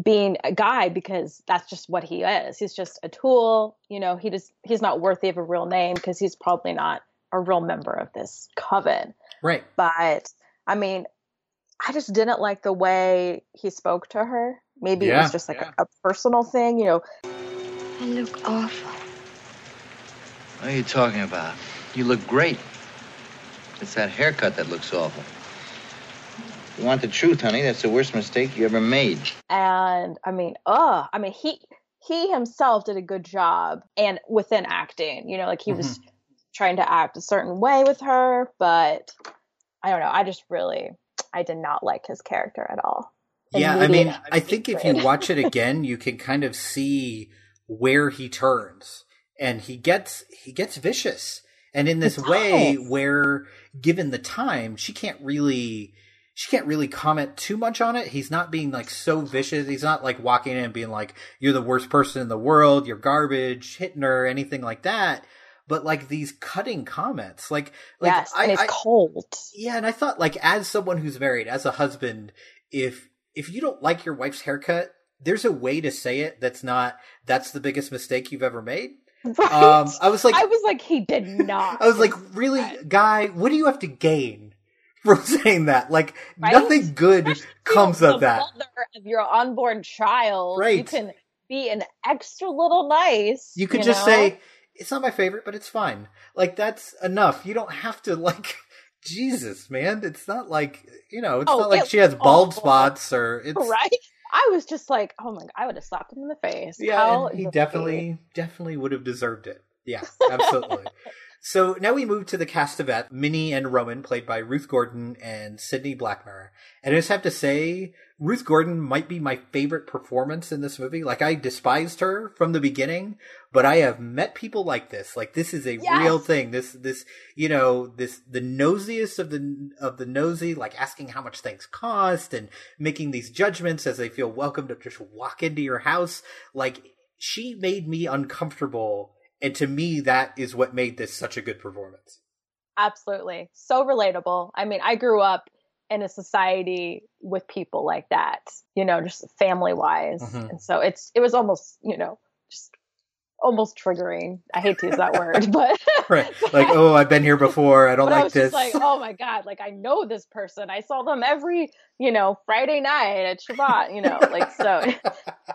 being a guy because that's just what he is. He's just a tool. You know, he just, he's not worthy of a real name because he's probably not a real member of this coven. Right. But I mean, I just didn't like the way he spoke to her. Maybe it was just like a, a personal thing, you know. I look awful. What are you talking about? You look great. It's that haircut that looks awful. You want the truth, honey? That's the worst mistake you ever made. and I mean, uh, I mean, he he himself did a good job, and within acting, you know, like he was trying to act a certain way with her, but I don't know. I just really, I did not like his character at all. Yeah, I mean, I think if you watch it again, you can kind of see where he turns, and he gets he gets vicious, and in this way, where given the time, she can't really she can't really comment too much on it. He's not being like so vicious. He's not like walking in and being like, "You're the worst person in the world. You're garbage," hitting her, anything like that. But like these cutting comments, like like yes, and it's cold. yeah, and I thought like as someone who's married, as a husband, if if you don't like your wife's haircut, there's a way to say it that's not that's the biggest mistake you've ever made. Right? Um I was like I was like, he did not. I was like, really, guy, what do you have to gain from saying that? Like Right? nothing good Especially comes of that. Mother of your unborn child, You can be an extra little nice. You could just know? say, It's not my favorite, but it's fine. Like that's enough. You don't have to like Jesus, man. It's not like you know, it's Oh, not like it she has bald awful. spots or it's right. I was just like, oh my god, I would have slapped him in the face. Yeah, he definitely definitely would have deserved it. Yeah, absolutely. So now we move to the cast of it, Minnie and Roman, played by Ruth Gordon and Sidney Blackmer. And I just have to say, Ruth Gordon might be my favorite performance in this movie. Like I despised her from the beginning, but I have met people like this. Like this is a Yes. real thing. This this you know this the nosiest of the of the nosy, like asking how much things cost and making these judgments as they feel welcome to just walk into your house. Like she made me uncomfortable, and to me, that is what made this such a good performance. Absolutely. So relatable. I mean, I grew up in a society with people like that, you know, just family wise. Mhm. And so it's it was almost, you know, just almost triggering. I hate to use that word, but right, like oh, I've been here before. I don't I like was this. like, oh my god, like I know this person. I saw them every, you know, Friday night at Shabbat. You know, like so.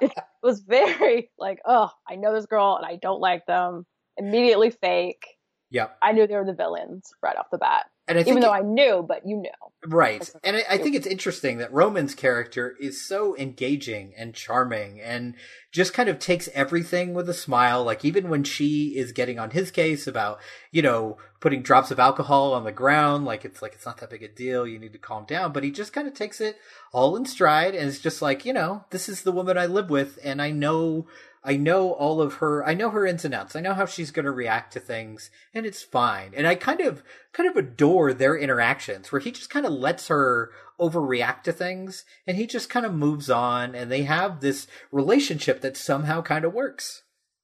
It was very like, oh, I know this girl and I don't like them. Immediately fake. Yep. I knew they were the villains right off the bat. And I think even though it- I knew, but you know, Right. And I, I think it's interesting that Roman's character is so engaging and charming and just kind of takes everything with a smile. Like even when she is getting on his case about, you know, putting drops of alcohol on the ground, like it's like it's not that big a deal, you need to calm down. But he just kind of takes it all in stride and it's just like, you know, this is the woman I live with and I know I know all of her I know her ins and outs. I know how she's going to react to things and it's fine. And I kind of kind of adore their interactions where he just kind of lets her overreact to things and he just kind of moves on and they have this relationship that somehow kind of works.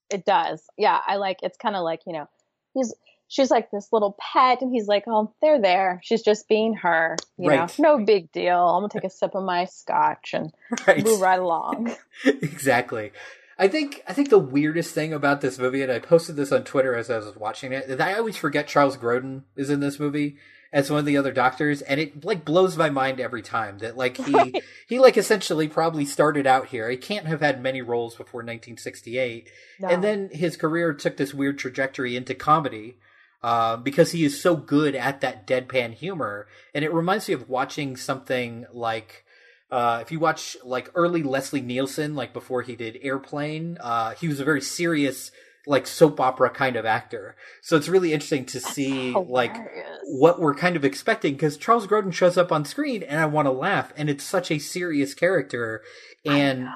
It does. Yeah, I like it's kind of like, you know, he's she's like this little pet and he's like, "Oh, they're there. She's just being her, you Right. know. No big deal. I'm going to take a sip of my scotch and Right. move right along." exactly. I think I think the weirdest thing about this movie, and I posted this on Twitter as I was watching it, is I always forget Charles Grodin is in this movie as one of the other doctors, and it like blows my mind every time that like he he like essentially probably started out here. He can't have had many roles before 1968, No. and then his career took this weird trajectory into comedy. Uh, because he is so good at that deadpan humor, and it reminds me of watching something like uh, if you watch like early Leslie Nielsen, like before he did Airplane, uh, he was a very serious, like soap opera kind of actor. So it's really interesting to see like what we're kind of expecting because Charles Grodin shows up on screen and I want to laugh, and it's such a serious character, and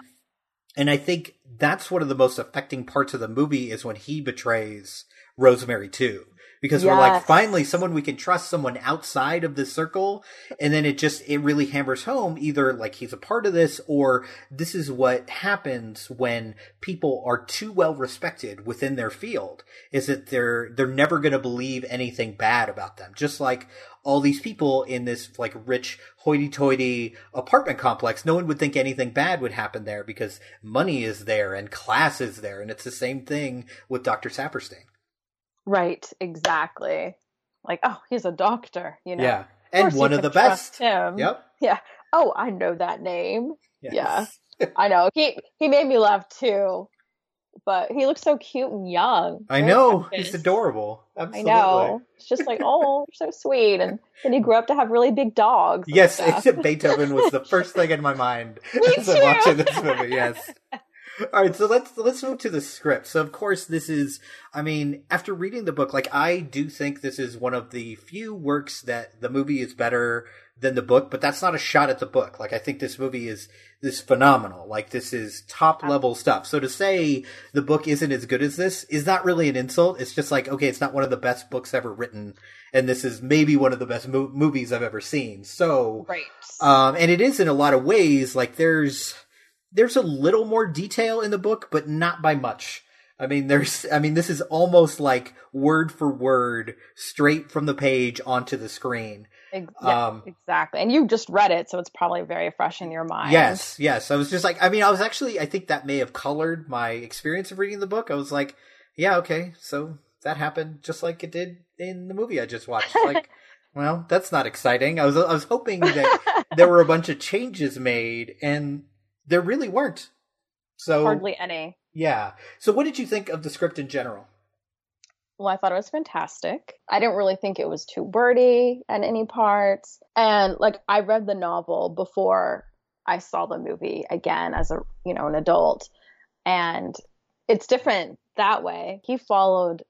and I think that's one of the most affecting parts of the movie is when he betrays Rosemary too. Because we're like, finally, someone we can trust, someone outside of the circle, and then it just it really hammers home either like he's a part of this, or this is what happens when people are too well respected within their field. Is that they're they're never going to believe anything bad about them, just like all these people in this like rich hoity-toity apartment complex no one would think anything bad would happen there because money is there and class is there. And it's the same thing with dr saperstein Right, exactly. Like, oh, he's a doctor, you know. yeah and you one of the best Him. yep Yeah. Oh, I know that name. Yes. Yeah. I know. He he made me laugh too. But he looks so cute and young. i Very know precious. he's adorable I know. It's just like, oh, you're so sweet. And then he grew up to have really big dogs. yes beethoven was the first thing in my mind Me as i'm watching this movie yes all right so let's let's move to the script. So of course this is i mean after reading the book like i do think this is one of the few works that the movie is better than the book but that's not a shot at the book. Like i think this movie is this phenomenal. Like this is top. level stuff. So to say the book isn't as good as this is not really an insult. It's just like okay it's not one of the best books ever written and this is maybe one of the best mo- movies i've ever seen. So Right. um, and it is in a lot of ways like there's there's a little more detail in the book, but not by much. I mean, there's, I mean, this is almost like word for word, straight from the page onto the screen. Yeah, Um, exactly. And you just read it, so it's probably very fresh in your mind. Yes, yes. I was just like, I mean, I was actually, I think that may have colored my experience of reading the book. I was like, yeah, okay, so that happened just like it did in the movie I just watched. Like, well, that's not exciting. I was, I was hoping that there were a bunch of changes made, and there really weren't. So Hardly any. Yeah. So, what did you think of the script in general? Well, I thought it was fantastic. I didn't really think it was too wordy at any parts. And like I read the novel before I saw the movie again as a, you know, an adult. And it's different that way. He followed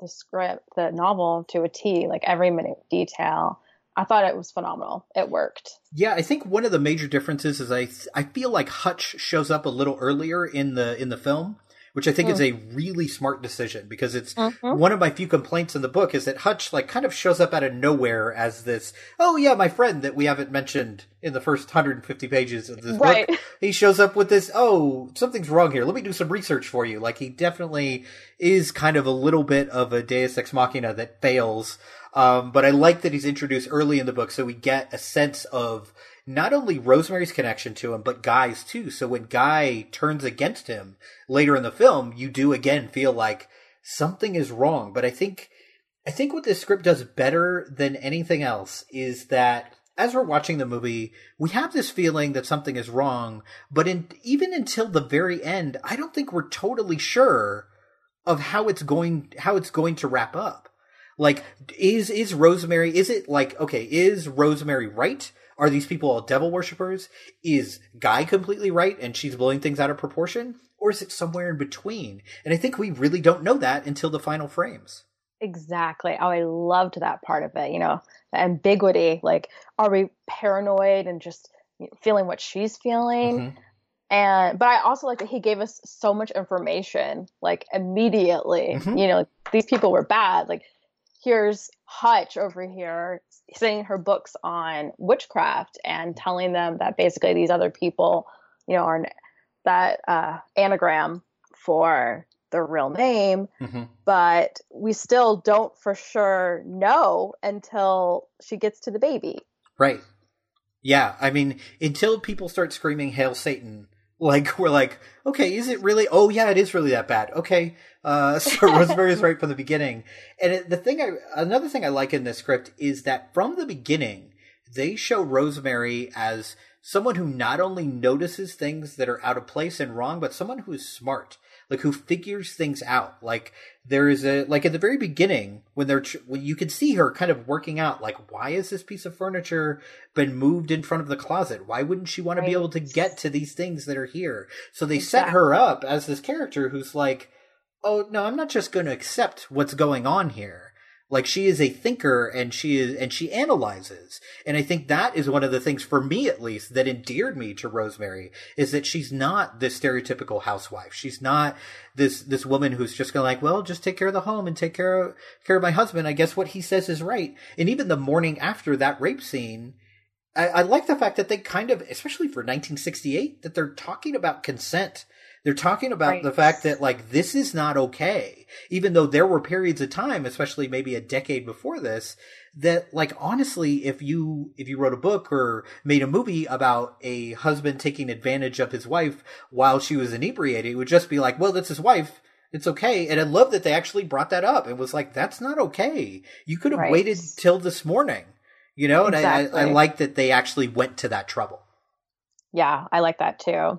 the script, the novel to a T, like every minute detail. I thought it was phenomenal. It worked. Yeah, I think one of the major differences is I I feel like Hutch shows up a little earlier in the in the film, which I think is a really smart decision because it's Mhm. one of my few complaints in the book is that Hutch like kind of shows up out of nowhere as this oh yeah my friend that we haven't mentioned in the first 150 pages of this Right. book. He shows up with this oh something's wrong here. Let me do some research for you. Like he definitely is kind of a little bit of a Deus ex machina that fails. Um, but I like that he's introduced early in the book, so we get a sense of not only Rosemary's connection to him, but Guy's too. So when Guy turns against him later in the film, you do again feel like something is wrong. But I think, I think what this script does better than anything else is that as we're watching the movie, we have this feeling that something is wrong, but in, even until the very end, I don't think we're totally sure of how it's going, how it's going to wrap up. Like, is, is Rosemary, is it like, okay, is Rosemary right? Are these people all devil worshippers? Is Guy completely right and she's blowing things out of proportion? Or is it somewhere in between? And I think we really don't know that until the final frames. Exactly. Oh, I loved that part of it. You know, the ambiguity. Like, are we paranoid and just feeling what she's feeling? Mm-hmm. And but I also like that he gave us so much information, like immediately. Mm-hmm. You know, like, these people were bad. Like, here's Hutch over here sending her books on witchcraft and telling them that basically these other people, you know, are that uh, anagram for the real name, mm-hmm. but we still don't for sure know until she gets to the baby. Right. Yeah. I mean, until people start screaming, Hail Satan, like, we're like, okay, is it really? Oh, yeah, it is really that bad. Okay. Uh, so Rosemary is right from the beginning. And it, the thing I, another thing I like in this script is that from the beginning, they show Rosemary as someone who not only notices things that are out of place and wrong, but someone who is smart like who figures things out. Like there is a like at the very beginning when they're when you can see her kind of working out like why is this piece of furniture been moved in front of the closet? Why wouldn't she want right. to be able to get to these things that are here? So they exactly. set her up as this character who's like, "Oh, no, I'm not just going to accept what's going on here." Like she is a thinker and she is and she analyzes. And I think that is one of the things for me at least that endeared me to Rosemary is that she's not this stereotypical housewife. She's not this this woman who's just going like, well, just take care of the home and take care of care of my husband. I guess what he says is right. And even the morning after that rape scene, I, I like the fact that they kind of, especially for 1968, that they're talking about consent they're talking about right. the fact that like this is not okay. Even though there were periods of time, especially maybe a decade before this, that like honestly, if you if you wrote a book or made a movie about a husband taking advantage of his wife while she was inebriated, it would just be like, well, that's his wife. It's okay. And I love that they actually brought that up. It was like, that's not okay. You could have right. waited till this morning, you know? Exactly. And I, I, I like that they actually went to that trouble. Yeah, I like that too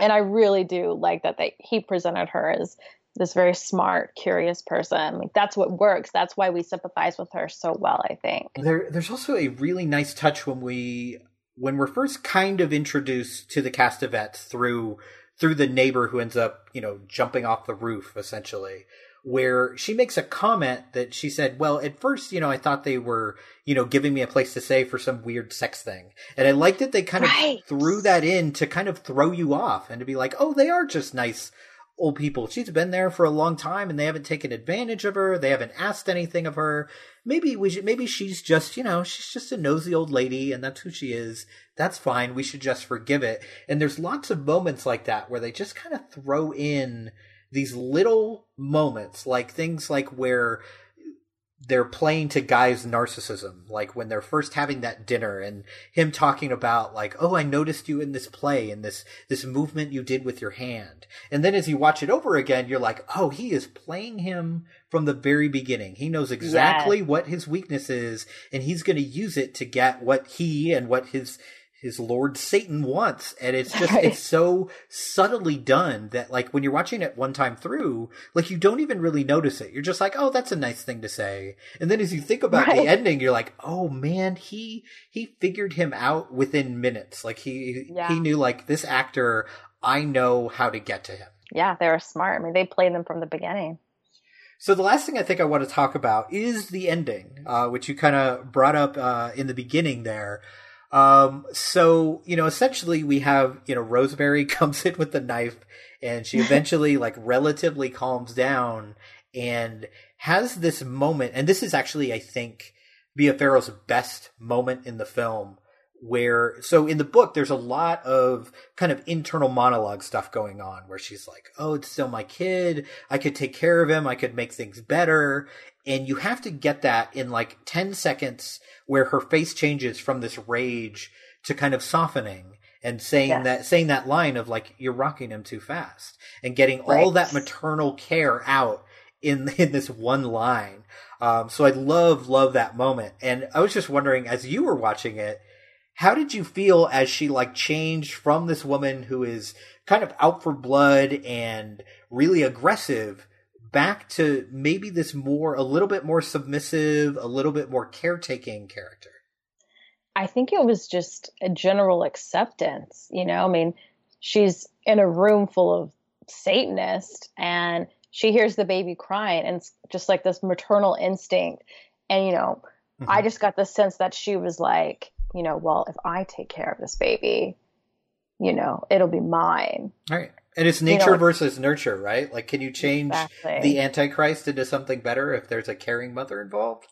and I really do like that they he presented her as this very smart, curious person. Like that's what works. That's why we sympathize with her so well. I think there, there's also a really nice touch when we when we're first kind of introduced to the Castevets through through the neighbor who ends up you know jumping off the roof essentially where she makes a comment that she said, well, at first, you know, I thought they were, you know, giving me a place to stay for some weird sex thing. And I liked that they kind right. of threw that in to kind of throw you off and to be like, oh, they are just nice old people. She's been there for a long time and they haven't taken advantage of her. They haven't asked anything of her. Maybe we should, maybe she's just, you know, she's just a nosy old lady and that's who she is. That's fine. We should just forgive it. And there's lots of moments like that where they just kind of throw in these little moments, like things like where they're playing to Guy's narcissism, like when they're first having that dinner and him talking about like, oh, I noticed you in this play and this this movement you did with your hand. And then as you watch it over again, you're like, oh, he is playing him from the very beginning. He knows exactly yes. what his weakness is, and he's going to use it to get what he and what his his lord Satan wants. And it's just, right. it's so subtly done that like when you're watching it one time through, like you don't even really notice it. You're just like, oh, that's a nice thing to say. And then as you think about right. the ending, you're like, oh man, he, he figured him out within minutes. Like he, yeah. he knew like this actor, I know how to get to him. Yeah, they were smart. I mean, they played them from the beginning. So the last thing I think I want to talk about is the ending, uh, which you kind of brought up uh, in the beginning there. Um, so, you know, essentially we have, you know, Rosemary comes in with the knife and she eventually like relatively calms down and has this moment. And this is actually, I think, Mia Farrow's best moment in the film where so in the book there's a lot of kind of internal monologue stuff going on where she's like oh it's still my kid. I could take care of him. I could make things better. And you have to get that in like 10 seconds where her face changes from this rage to kind of softening and saying Yes. that saying that line of like you're rocking him too fast. And getting all that maternal care out in in this one line. Um, so I love love that moment, and I was just wondering as you were watching it, how did you feel as she like changed from this woman who is kind of out for blood and really aggressive back to maybe this more a little bit more submissive, a little bit more caretaking character? I think it was just a general acceptance, you know? I mean, she's in a room full of Satanists and she hears the baby crying and it's just like this maternal instinct. And, you know, I mm-hmm. just got the sense that she was like, you know, well, if I take care of this baby, you know, it'll be mine. All right. And it's You know, nature versus nurture, right? Like, can you change Exactly. the Antichrist into something better if there's a caring mother involved?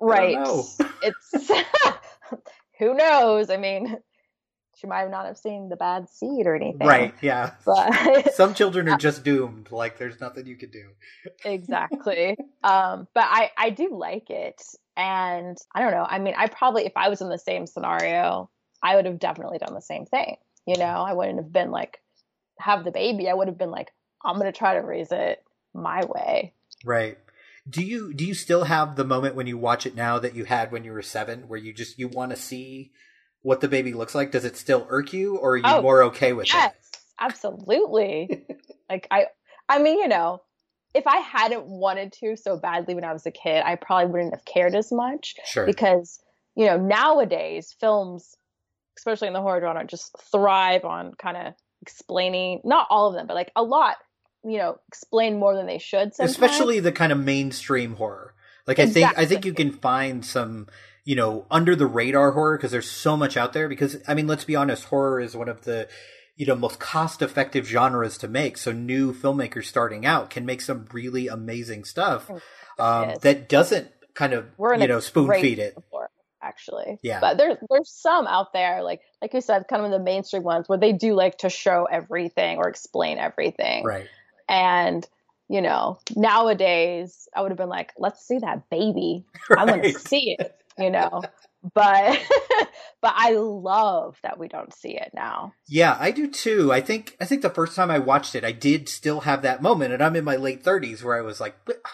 Right. know. It's who knows? I mean, she might not have seen the bad seed or anything. Right. Yeah. But Some children are just doomed. Like, there's nothing you can do. exactly. Um, but I I do like it, and I don't know. I mean, I probably if I was in the same scenario, I would have definitely done the same thing. You know, I wouldn't have been like have the baby. I would have been like, I'm gonna try to raise it my way. Right. Do you do you still have the moment when you watch it now that you had when you were seven, where you just you want to see what the baby looks like? Does it still irk you, or are you Oh, more okay with Yes, it? Yes. Absolutely. like I, I mean, you know, if I hadn't wanted to so badly when I was a kid, I probably wouldn't have cared as much. Sure. Because you know nowadays films, especially in the horror genre, just thrive on kind of explaining. Not all of them, but like a lot. You know, explain more than they should. Sometimes. especially the kind of mainstream horror. Like I think I think you can find some you know under the radar horror because there's so much out there. Because I mean, let's be honest, horror is one of the you know most cost effective genres to make. So new filmmakers starting out can make some really amazing stuff um, Yes. that doesn't kind of We're you know spoon feed it. before, actually. Yeah. But there's there's some out there, like like you said, kind of the mainstream ones where they do like to show everything or explain everything. Right. And you know, nowadays I would have been like, let's see that baby. I want to see it. You know. But but I love that we don't see it now. Yeah, I do too. I think I think the first time I watched it, I did still have that moment, and I'm in my late 30s where I was like, ah,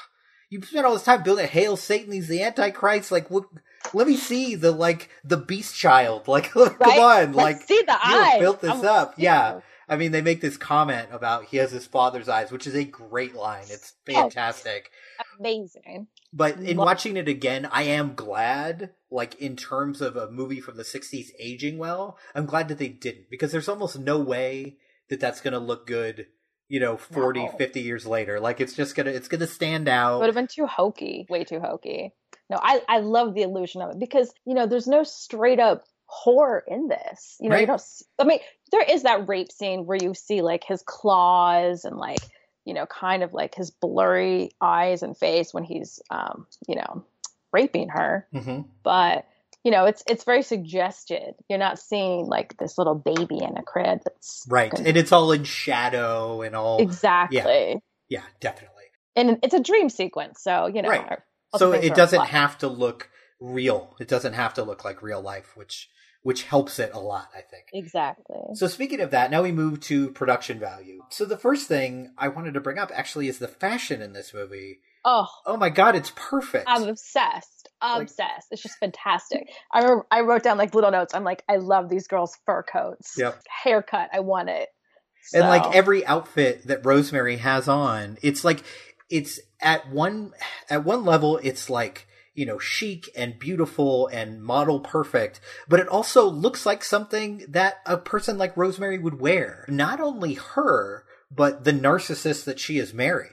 "You spent all this time building Hail Satan, he's the Antichrist. Like, what, let me see the like the Beast Child. Like, come on, Let's like see the you eyes. built this I wanna up. Yeah. I mean, they make this comment about he has his father's eyes, which is a great line. It's Oh. fantastic. Amazing. But in Lo- watching it again, I am glad, like in terms of a movie from the 60s aging well, I'm glad that they didn't because there's almost no way that that's going to look good, you know, 40, No. 50 years later. Like it's just going to it's going to stand It out. would have been too hokey, way too hokey. No, I, I love the illusion of it because, you know, there's no straight up horror in this. You know, you Right. don't, s- I mean, there is that rape scene where you see like his claws and like, you know, kind of like his blurry eyes and face when he's, um, you know, raping her. hmm But, you know, it's, it's very suggested. You're not seeing like this little baby in a crib that's Right. gonna- And it's all in shadow and all exactly. Yeah, yeah definitely. And it's a dream sequence. So, you know, Right. So it doesn't have to look real. It doesn't have to look like real life, which which helps it a lot, I think. Exactly. So speaking of that, now we move to production value. So the first thing I wanted to bring up actually is the fashion in this movie. Oh, Oh my god, it's perfect. I'm obsessed. Obsessed. it's just fantastic. I remember I wrote down like little notes. I'm like, I love these girls' fur coats. Yep. Haircut. I want it. And like every outfit that Rosemary has on, it's like it's at one at one level it's like, you know, chic and beautiful and model perfect, but it also looks like something that a person like Rosemary would wear. Not only her, but the narcissist that she is married.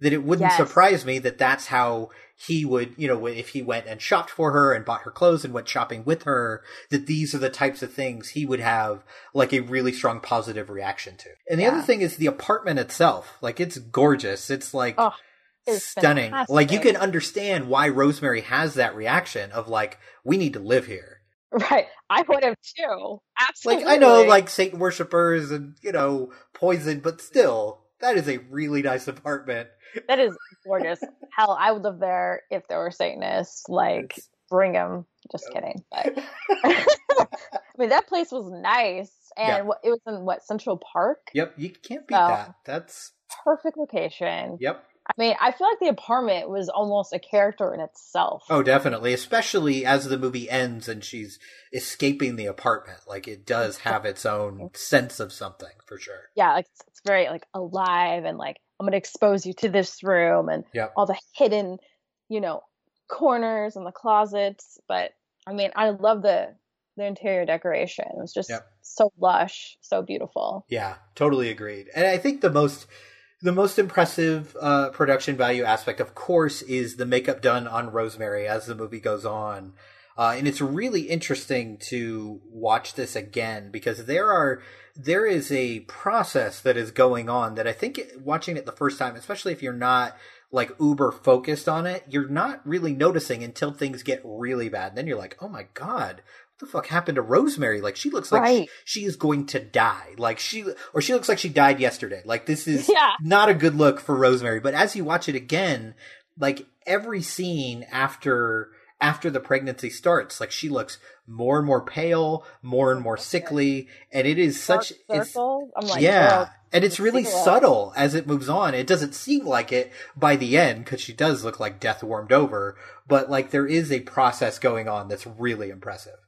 That it wouldn't Yes. surprise me that that's how he would, you know, if he went and shopped for her and bought her clothes and went shopping with her, that these are the types of things he would have like a really strong positive reaction to. And the Yeah. other thing is the apartment itself. Like it's gorgeous. It's like Oh, it's stunning. fantastic. Like you can understand why Rosemary has that reaction of like, we need to live here. right. I would have too. Absolutely. Like I know like Satan worshippers and, you know, poison, but still, that is a really nice apartment. that is gorgeous. Hell, I would live there if there were Satanists. Like, bring them. Just kidding. But I mean, that place was nice, and Yeah. it was in what Central Park. Yep, you can't beat So- that. That's Perfect location. yep. I mean, I feel like the apartment was almost a character in itself. Oh, definitely. Especially as the movie ends and she's escaping the apartment. Like it does have its own sense of something for sure. Yeah, like it's, it's very like alive and like I'm gonna expose you to this room and Yep. all the hidden, you know, corners and the closets. But I mean, I love the the interior decoration. It was just Yep. so lush, so beautiful. Yeah, totally agreed. And I think the most the most impressive uh, production value aspect, of course, is the makeup done on Rosemary as the movie goes on. Uh, and it's really interesting to watch this again because there are there is a process that is going on that I think watching it the first time, especially if you're not like uber focused on it, you're not really noticing until things get really bad. And then you're like, oh my god, the fuck happened to Rosemary? Like she looks like Right. she, she is going to die. Like she or she looks like she died yesterday. Like this is Yeah. not a good look for Rosemary. But as you watch it again, like every scene after after the pregnancy starts, like she looks more and more pale, more and more sickly, and it is such Dark it's circle. I'm like, yeah, girl, and it's really subtle as it moves on. It doesn't seem like it by the end because she does look like death warmed over, but like there is a process going on that's really impressive.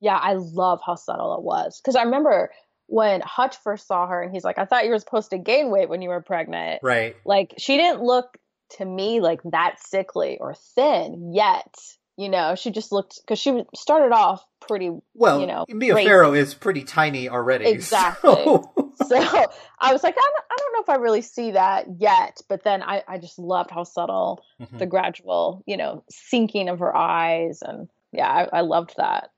Yeah, I love how subtle it was. Because I remember when Hutch first saw her and he's like, I thought you were supposed to gain weight when you were pregnant. Right. Like, she didn't look to me like that sickly or thin yet. You know, she just looked, because she started off pretty, Well, you know, Mia great. Farrow is pretty tiny already. Exactly. so- So I was like, I don't, I don't know if I really see that yet. But then I, I just loved how subtle Mhm. the gradual, you know, sinking of her eyes. And yeah, I, I loved that.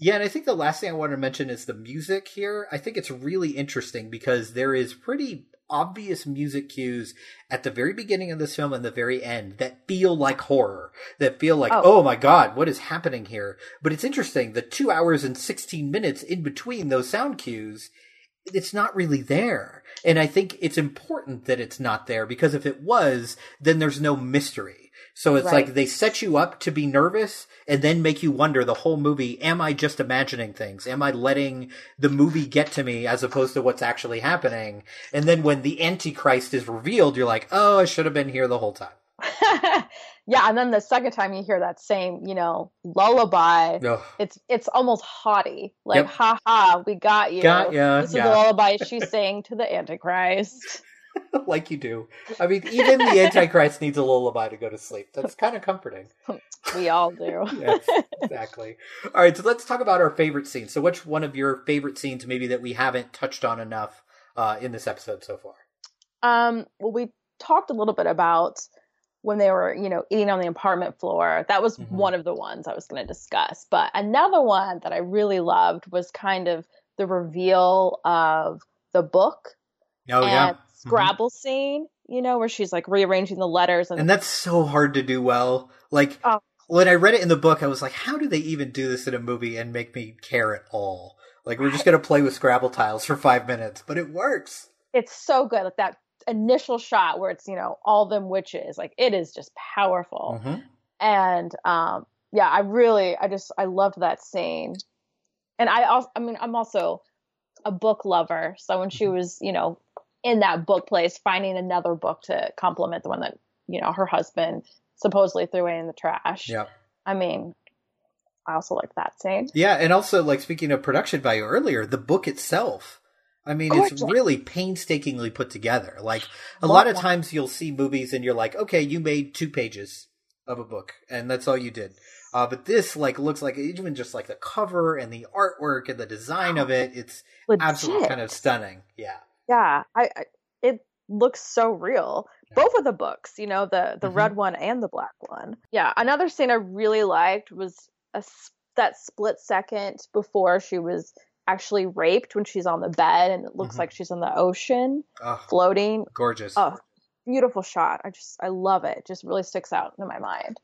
Yeah, and I think the last thing I want to mention is the music here. I think it's really interesting because there is pretty obvious music cues at the very beginning of this film and the very end that feel like horror, that feel like, Oh. oh. my god, what is happening here? But it's interesting, the two hours and 16 minutes in between those sound cues, it's not really there. And I think it's important that it's not there because if it was, then there's no mystery. So it's Right. like they set you up to be nervous and then make you wonder the whole movie, am I just imagining things? Am I letting the movie get to me as opposed to what's actually happening? And then when the Antichrist is revealed, you're like, oh, I should have been here the whole time. yeah, and then the second time you hear that same, you know, lullaby, Ugh. it's it's almost haughty. Like, Yep. ha ha, we got you. Got ya, This is yeah. the lullaby she's saying to the Antichrist. like you do. I mean, even the Antichrist needs a lullaby to go to sleep. That's kind of comforting. We all do. yes, exactly. All right, so let's talk about our favorite scenes. So, which one of your favorite scenes, maybe that we haven't touched on enough uh, in this episode so far? Um, well, we talked a little bit about when they were, you know, eating on the apartment floor. That was Mhm. one of the ones I was going to discuss. But another one that I really loved was kind of the reveal of the book Oh and yeah, Mhm. Scrabble scene, you know, where she's like rearranging the letters and, and that's so hard to do well. Like Oh. when I read it in the book, I was like, how do they even do this in a movie and make me care at all? Like we're just gonna play with Scrabble tiles for five minutes, but it works. it's so good. Like that initial shot where it's, you know, all them witches. Like it is just powerful. Mhm. and um yeah i really i just i loved that scene and i also i mean i'm also a book lover so when she was you know in that book place finding another book to complement the one that you know her husband supposedly threw away in the trash Yeah. i mean i also like that scene Yeah, and also like speaking of production value earlier, the book itself. I mean, it's really painstakingly put together. Like a lot of that. times you'll see movies and you're like, okay, you made two pages of a book and that's all you did. Uh, but this like looks like even just like the cover and the artwork and the design of it, it's absolutely kind of stunning. Yeah. Yeah I, I it looks so real. Both of the books you know the the Mhm. red one and the black one. Yeah another scene i really liked was a that split second before she was actually raped when she's on the bed and it looks Mhm. like she's in the ocean Oh, floating. Gorgeous. oh beautiful shot. I just i love it. Just really sticks out in my mind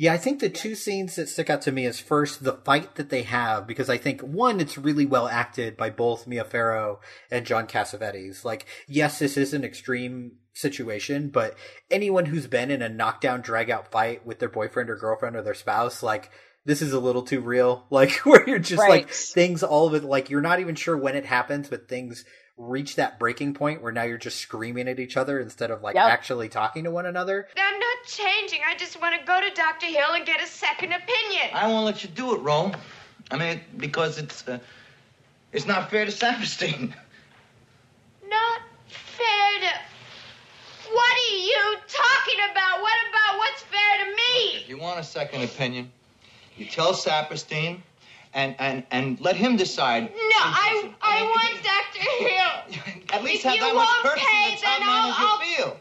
Yeah, I think the two scenes that stick out to me is first the fight that they have because I think one, it's really well acted by both Mia Farrow and John Cassavetes. Like, yes, this is an extreme situation, but anyone who's been in a knockdown, drag out fight with their boyfriend or girlfriend or their spouse, like, this is a little too real. Like where you're just Right. like things all of it like you're not even sure when it happens, but things reach that breaking point where now you're just screaming at each other instead of like Yep. actually talking to one another. I'm not changing. I just want to go to Dr. Hill and get a second opinion. I won't let you do it, Rome. I mean, because it's uh, it's not fair to Saperstein. Not fair to. What are you talking about? What about what's fair to me? If you want a second opinion, you tell Saperstein, and and and let him decide. No, I I want Dr. Hill. At least If have that much pay, tell then I'll- I'll- feel.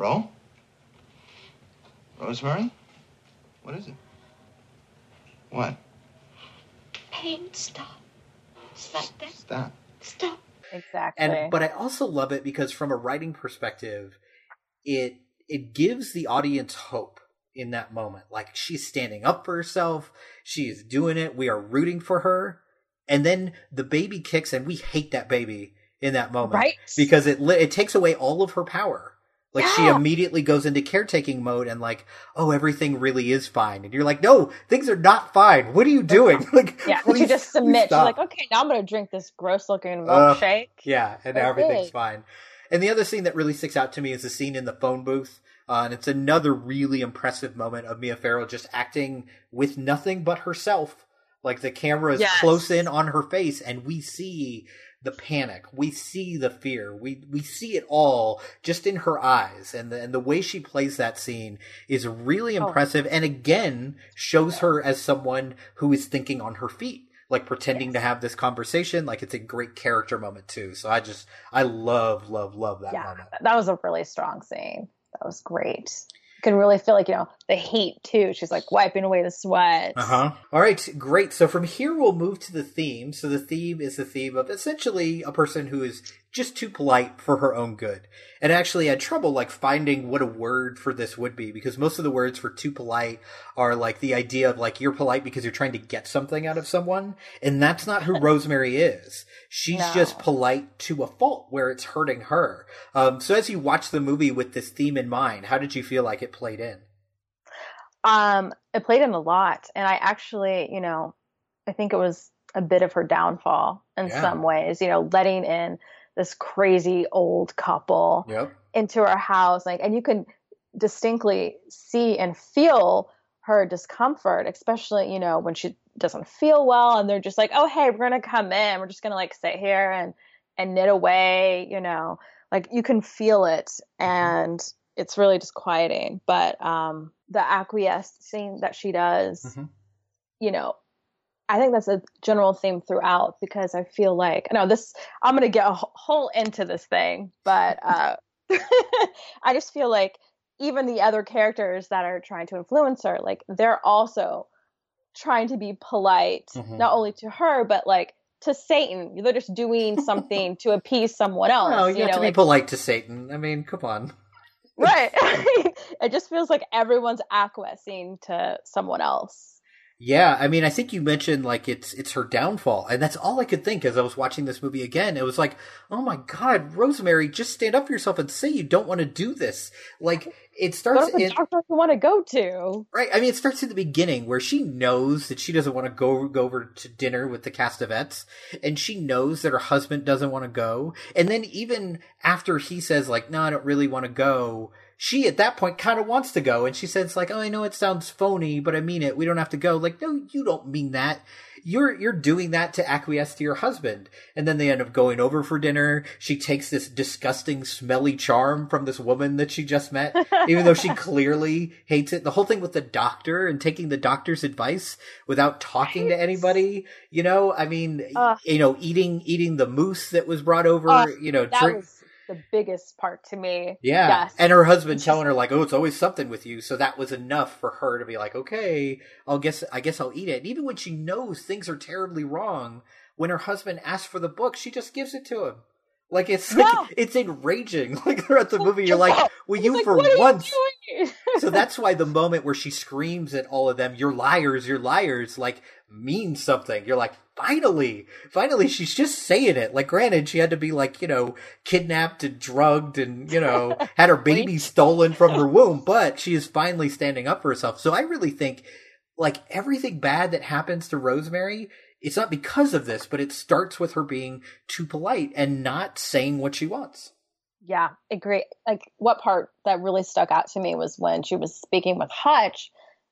Ro? Rosemary? What is it? What? Pain, stop. Stop that. Stop. Stop. Exactly. And but I also love it because from a writing perspective, it it gives the audience hope in that moment. Like she's standing up for herself, she is doing it, we are rooting for her. And then the baby kicks and we hate that baby in that moment. Right. Because it it takes away all of her power. Like she immediately goes into caretaking mode and like, oh, everything really is fine. And you're like, no, things are not fine. What are you doing? Like, yeah, but she just please submits. She's like, okay, now I'm gonna drink this gross looking milkshake. Yeah, and Okay. everything's fine. And the other scene that really sticks out to me is the scene in the phone booth. Uh, and it's another really impressive moment of Mia Farrow just acting with nothing but herself. Like the camera is Yes. close in on her face, and we see the panic, we see the fear, we we see it all just in her eyes, and the and the way she plays that scene is really Oh. impressive, and again shows her as someone who is thinking on her feet like pretending to have this conversation. Like it's a great character moment too. So I just I love love love that Yeah, moment. that was a really strong scene. That was great. Can really feel like you know the heat too. She's like wiping away the sweat. Uh huh. All right, great. So from here we'll move to the theme. So the theme is the theme of essentially a person who is just too polite for her own good. And actually had trouble like finding what a word for this would be because most of the words for too polite are like the idea of like you're polite because you're trying to get something out of someone, and that's not who Rosemary is. She's No. just polite to a fault where it's hurting her. Um, so as you watch the movie with this theme in mind, how did you feel like it played in? Um, it played in a lot, and I actually, you know, I think it was a bit of her downfall in Yeah. some ways. You know, letting in this crazy old couple Yep. into her house, like, and you can distinctly see and feel her discomfort, especially, you know, when she doesn't feel well, and they're just like, "Oh, hey, we're gonna come in. We're just gonna like sit here and and knit away," you know, like you can feel it, and it's really disquieting. But um, the acquiescing that she does, Mhm. you know, I think that's a general theme throughout because I feel like no, this I'm gonna get a whole into this thing, but uh, I just feel like even the other characters that are trying to influence her, like they're also trying to be polite, Mhm. not only to her but like to Satan. They're just doing something to appease someone else. Oh, you, you have know, to be like polite to Satan. I mean, come on. right. it just feels like everyone's acquiescing to someone else. Yeah, I mean, I think you mentioned like it's it's her downfall, and that's all I could think as I was watching this movie again. It was like, oh my god, Rosemary, just stand up for yourself and say you don't want to do this. Like it starts the in doctor you want to go to. right. I mean, it starts at the beginning where she knows that she doesn't want to go go over to dinner with the Castevets, and she knows that her husband doesn't want to go, and then even after he says like, no, I don't really want to go. She at that point kind of wants to go, and she says like, "Oh, I know it sounds phony, but I mean it. We don't have to go." Like, no, you don't mean that. You're you're doing that to acquiesce to your husband, and then they end up going over for dinner. She takes this disgusting, smelly charm from this woman that she just met, even though she clearly hates it. The whole thing with the doctor and taking the doctor's advice without talking to anybody. You know, I mean, Ugh. you know, eating eating the mousse that was brought over. Ugh, you know, drink. was the biggest part to me. Yeah. Yes. And her husband telling her like, "Oh, it's always something with you." So that was enough for her to be like, "Okay, I'll guess I guess I'll eat it." And even when she knows things are terribly wrong, when her husband asks for the book, she just gives it to him. Like it's like Yeah. it's enraging. Like throughout the movie, you're like, "Will you like, for "What you once doing?" so that's why the moment where she screams at all of them, "You're liars! You're liars!" like means something. You're like, finally, finally, she's just saying it. Like, granted, she had to be like, you know, kidnapped and drugged and, you know, had her baby stolen from her womb, but she is finally standing up for herself. So I really think, like, everything bad that happens to Rosemary, it's not because of this, but it starts with her being too polite and not saying what she wants. Yeah, agree. Like, what part that really stuck out to me was when she was speaking with Hutch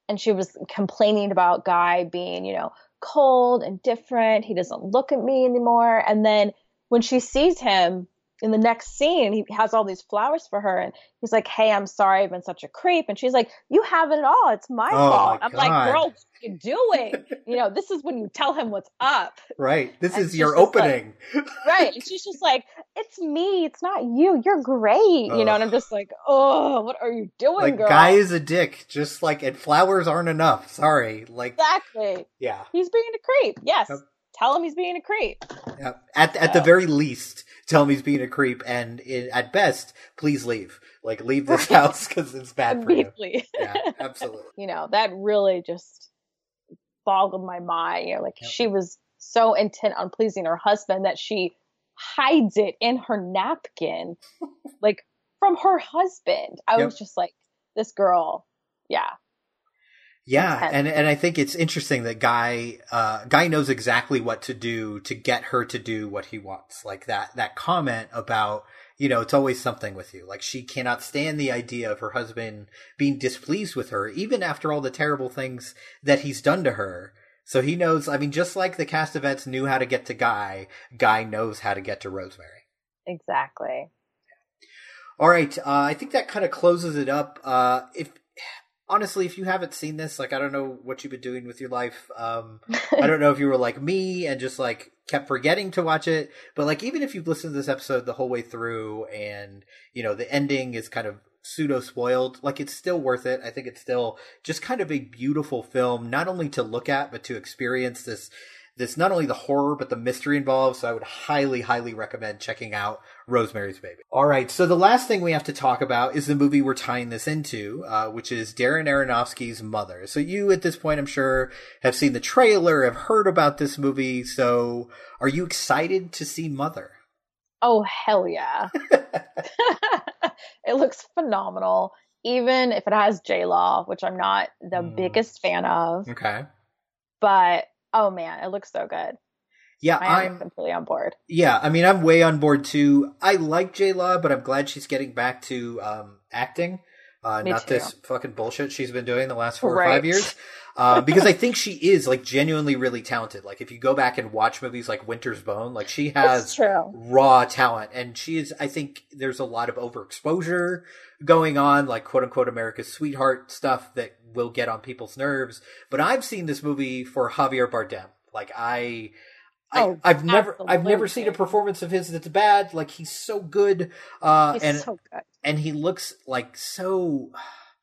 and she was complaining about Guy being, you know, cold and different. He doesn't look at me anymore. And then when she sees him in the next scene, he has all these flowers for her and he's like, Hey, I'm sorry I've been such a creep. And she's like, You have it all. It's my Oh, fault. my I'm like, Girl, what are you doing? you know, this is when you tell him what's up. Right. This And is your just like- opening. Right. And she's just like, It's me. It's not you. You're great. You know, and I'm just like, Oh, what are you doing, like, girl? guy is a dick. Just like, and flowers aren't enough. Sorry. Like, Exactly. yeah. He's being a creep. Yes. Yep. Tell him he's being a creep. Yeah. At at the very least, tell him he's being a creep, and i at best, please leave. Like leave this house because it's bad for you. Yeah, absolutely. you know, that really just boggled my mind. You know, like she was so intent on pleasing her husband that she hides it in her napkin, like from her husband. I Yep. was just like, this girl, yeah. Yeah, and and I think it's interesting that guy uh, guy knows exactly what to do to get her to do what he wants. Like that that comment about you know it's always something with you. Like she cannot stand the idea of her husband being displeased with her, even after all the terrible things that he's done to her. So he knows. I mean, just like the Castevets knew how to get to Guy, Guy knows how to get to Rosemary. Exactly. All right, uh, I think that kind of closes it up. Uh, if honestly, if you haven't seen this, like I don't know what you've been doing with your life. Um, I don't know if you were like me and just like kept forgetting to watch it, but like even if you've listened to this episode the whole way through and you know the ending is kind of pseudo spoiled, like it's still worth it. I think it's still just kind of a beautiful film, not only to look at but to experience this. This not only the horror but the mystery involved, so I would highly, highly recommend checking out Rosemary's Baby. All right, so the last thing we have to talk about is the movie we're tying this into, uh, which is Darren Aronofsky's Mother. So you, at this point, I'm sure, have seen the trailer, have heard about this movie. So are you excited to see Mother? Oh hell yeah! it looks phenomenal. Even if it has J Law, which I'm not the Hmm. biggest fan of, Okay. but oh man, it looks so good. Yeah, I am I'm. completely on board. Yeah, I mean, I'm way on board too. I like J Law, but I'm glad she's getting back to um, acting. Uh, not too. this fucking bullshit she's been doing the last four or five years. Uh, because I think she is like genuinely really talented. Like if you go back and watch movies like Winter's Bone, like she has raw talent and she is i think there's a lot of overexposure going on like quote unquote america's sweetheart stuff that will get on people's nerves but i've seen this movie for javier bardem like i I, Oh, I've never, I've never seen a performance of his that's bad. Like he's so good, uh, He's and so good. and he looks like so.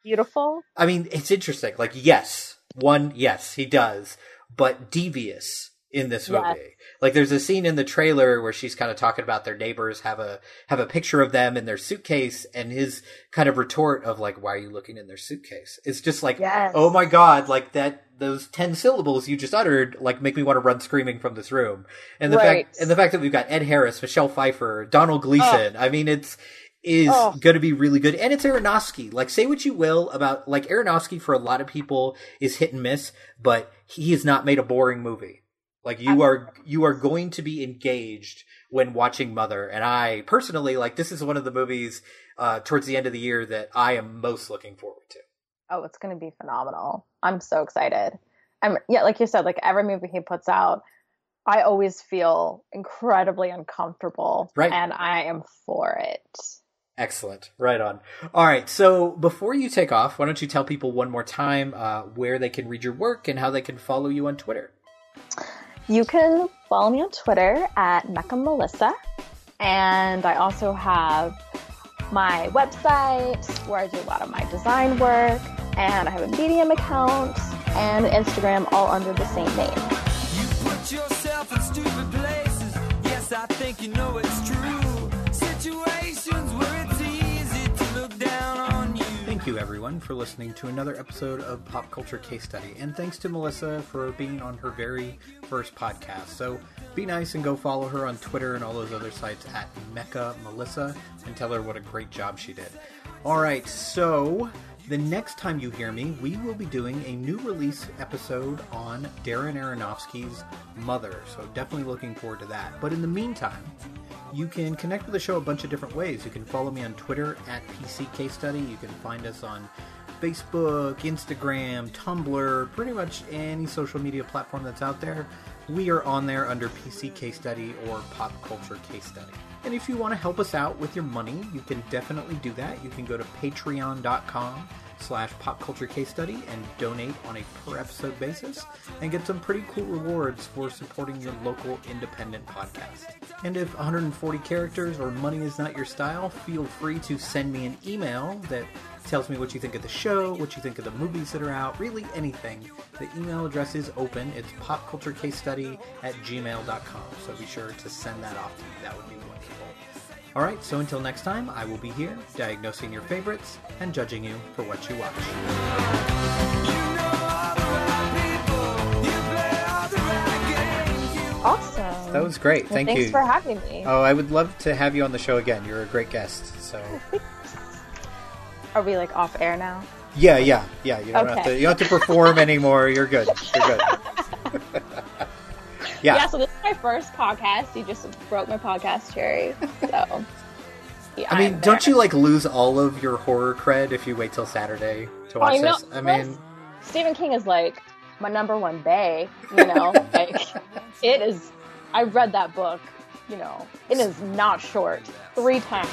Beautiful. I mean, it's interesting. Like, yes, one, yes, he does, but devious in this movie. Yes. Like, there's a scene in the trailer where she's kind of talking about their neighbors have a have a picture of them in their suitcase, and his kind of retort of like, "Why are you looking in their suitcase?" It's just like, Yes. oh my god, like that. Those ten syllables you just uttered, like, make me want to run screaming from this room. And the Right. fact, and the fact that we've got Ed Harris, Michelle Pfeiffer, Donald Gleeson. I mean, it's is Oh. going to be really good. And it's Aronofsky. Like, say what you will about, like, Aronofsky for a lot of people is hit and miss, but he has not made a boring movie. Like, you are, you are going to be engaged when watching Mother. And I personally, like, this is one of the movies, uh, towards the end of the year that I am most looking forward to. Oh, it's going to be phenomenal. I'm so excited. I'm yeah, like you said, like every movie he puts out, I always feel incredibly uncomfortable, Right. and I am for it. Excellent. Right on. All right. So before you take off, why don't you tell people one more time, uh, where they can read your work and how they can follow you on Twitter? You can follow me on Twitter at Mecca Melissa, and I also have my website where I do a lot of my design work, and I have a Medium account and Instagram, all under the same name. Put yourself in stupid places. Yes, I think you know it's true. Thank you everyone for listening to another episode of Pop Culture Case Study. And thanks to Melissa for being on her very first podcast. So be nice and go follow her on Twitter and all those other sites at Mecca Melissa and tell her what a great job she did. All right, so the next time you hear me, we will be doing a new release episode on Darren Aronofsky's Mother. So definitely looking forward to that. But in the meantime, you can connect with the show a bunch of different ways. You can follow me on Twitter at PC Case Study. You can find us on Facebook, Instagram, Tumblr, pretty much any social media platform that's out there. We are on there under PC Case Study or Pop Culture Case Study. And if you want to help us out with your money, you can definitely do that. You can go to patreon.com slash pop culture case study and donate on a per episode basis and get some pretty cool rewards for supporting your local independent podcast. And if 140 characters or money is not your style, feel free to send me an email that tells me what you think of the show, what you think of the movies that are out, really anything. The email address is open. It's popculturecasestudy at gmail.com. So be sure to send that off to me. That would be wonderful. All right, so until next time, I will be here diagnosing your favorites and judging you for what you watch. Awesome. That was great. Well, Thank thanks you. for having me. Oh, I would love to have you on the show again. You're a great guest. So Are we like off air now? yeah, yeah, yeah. You don't have to. You don't have to perform anymore. You're good. You're good. yeah. so this is my first podcast. You just broke my podcast cherry. So yeah, I mean, I'm don't there. you like lose all of your horror cred if you wait till Saturday to watch I know. this? I mean, Stephen King is like my number one bay. You know, like it is. I read that book. You know, it is not short. Three times.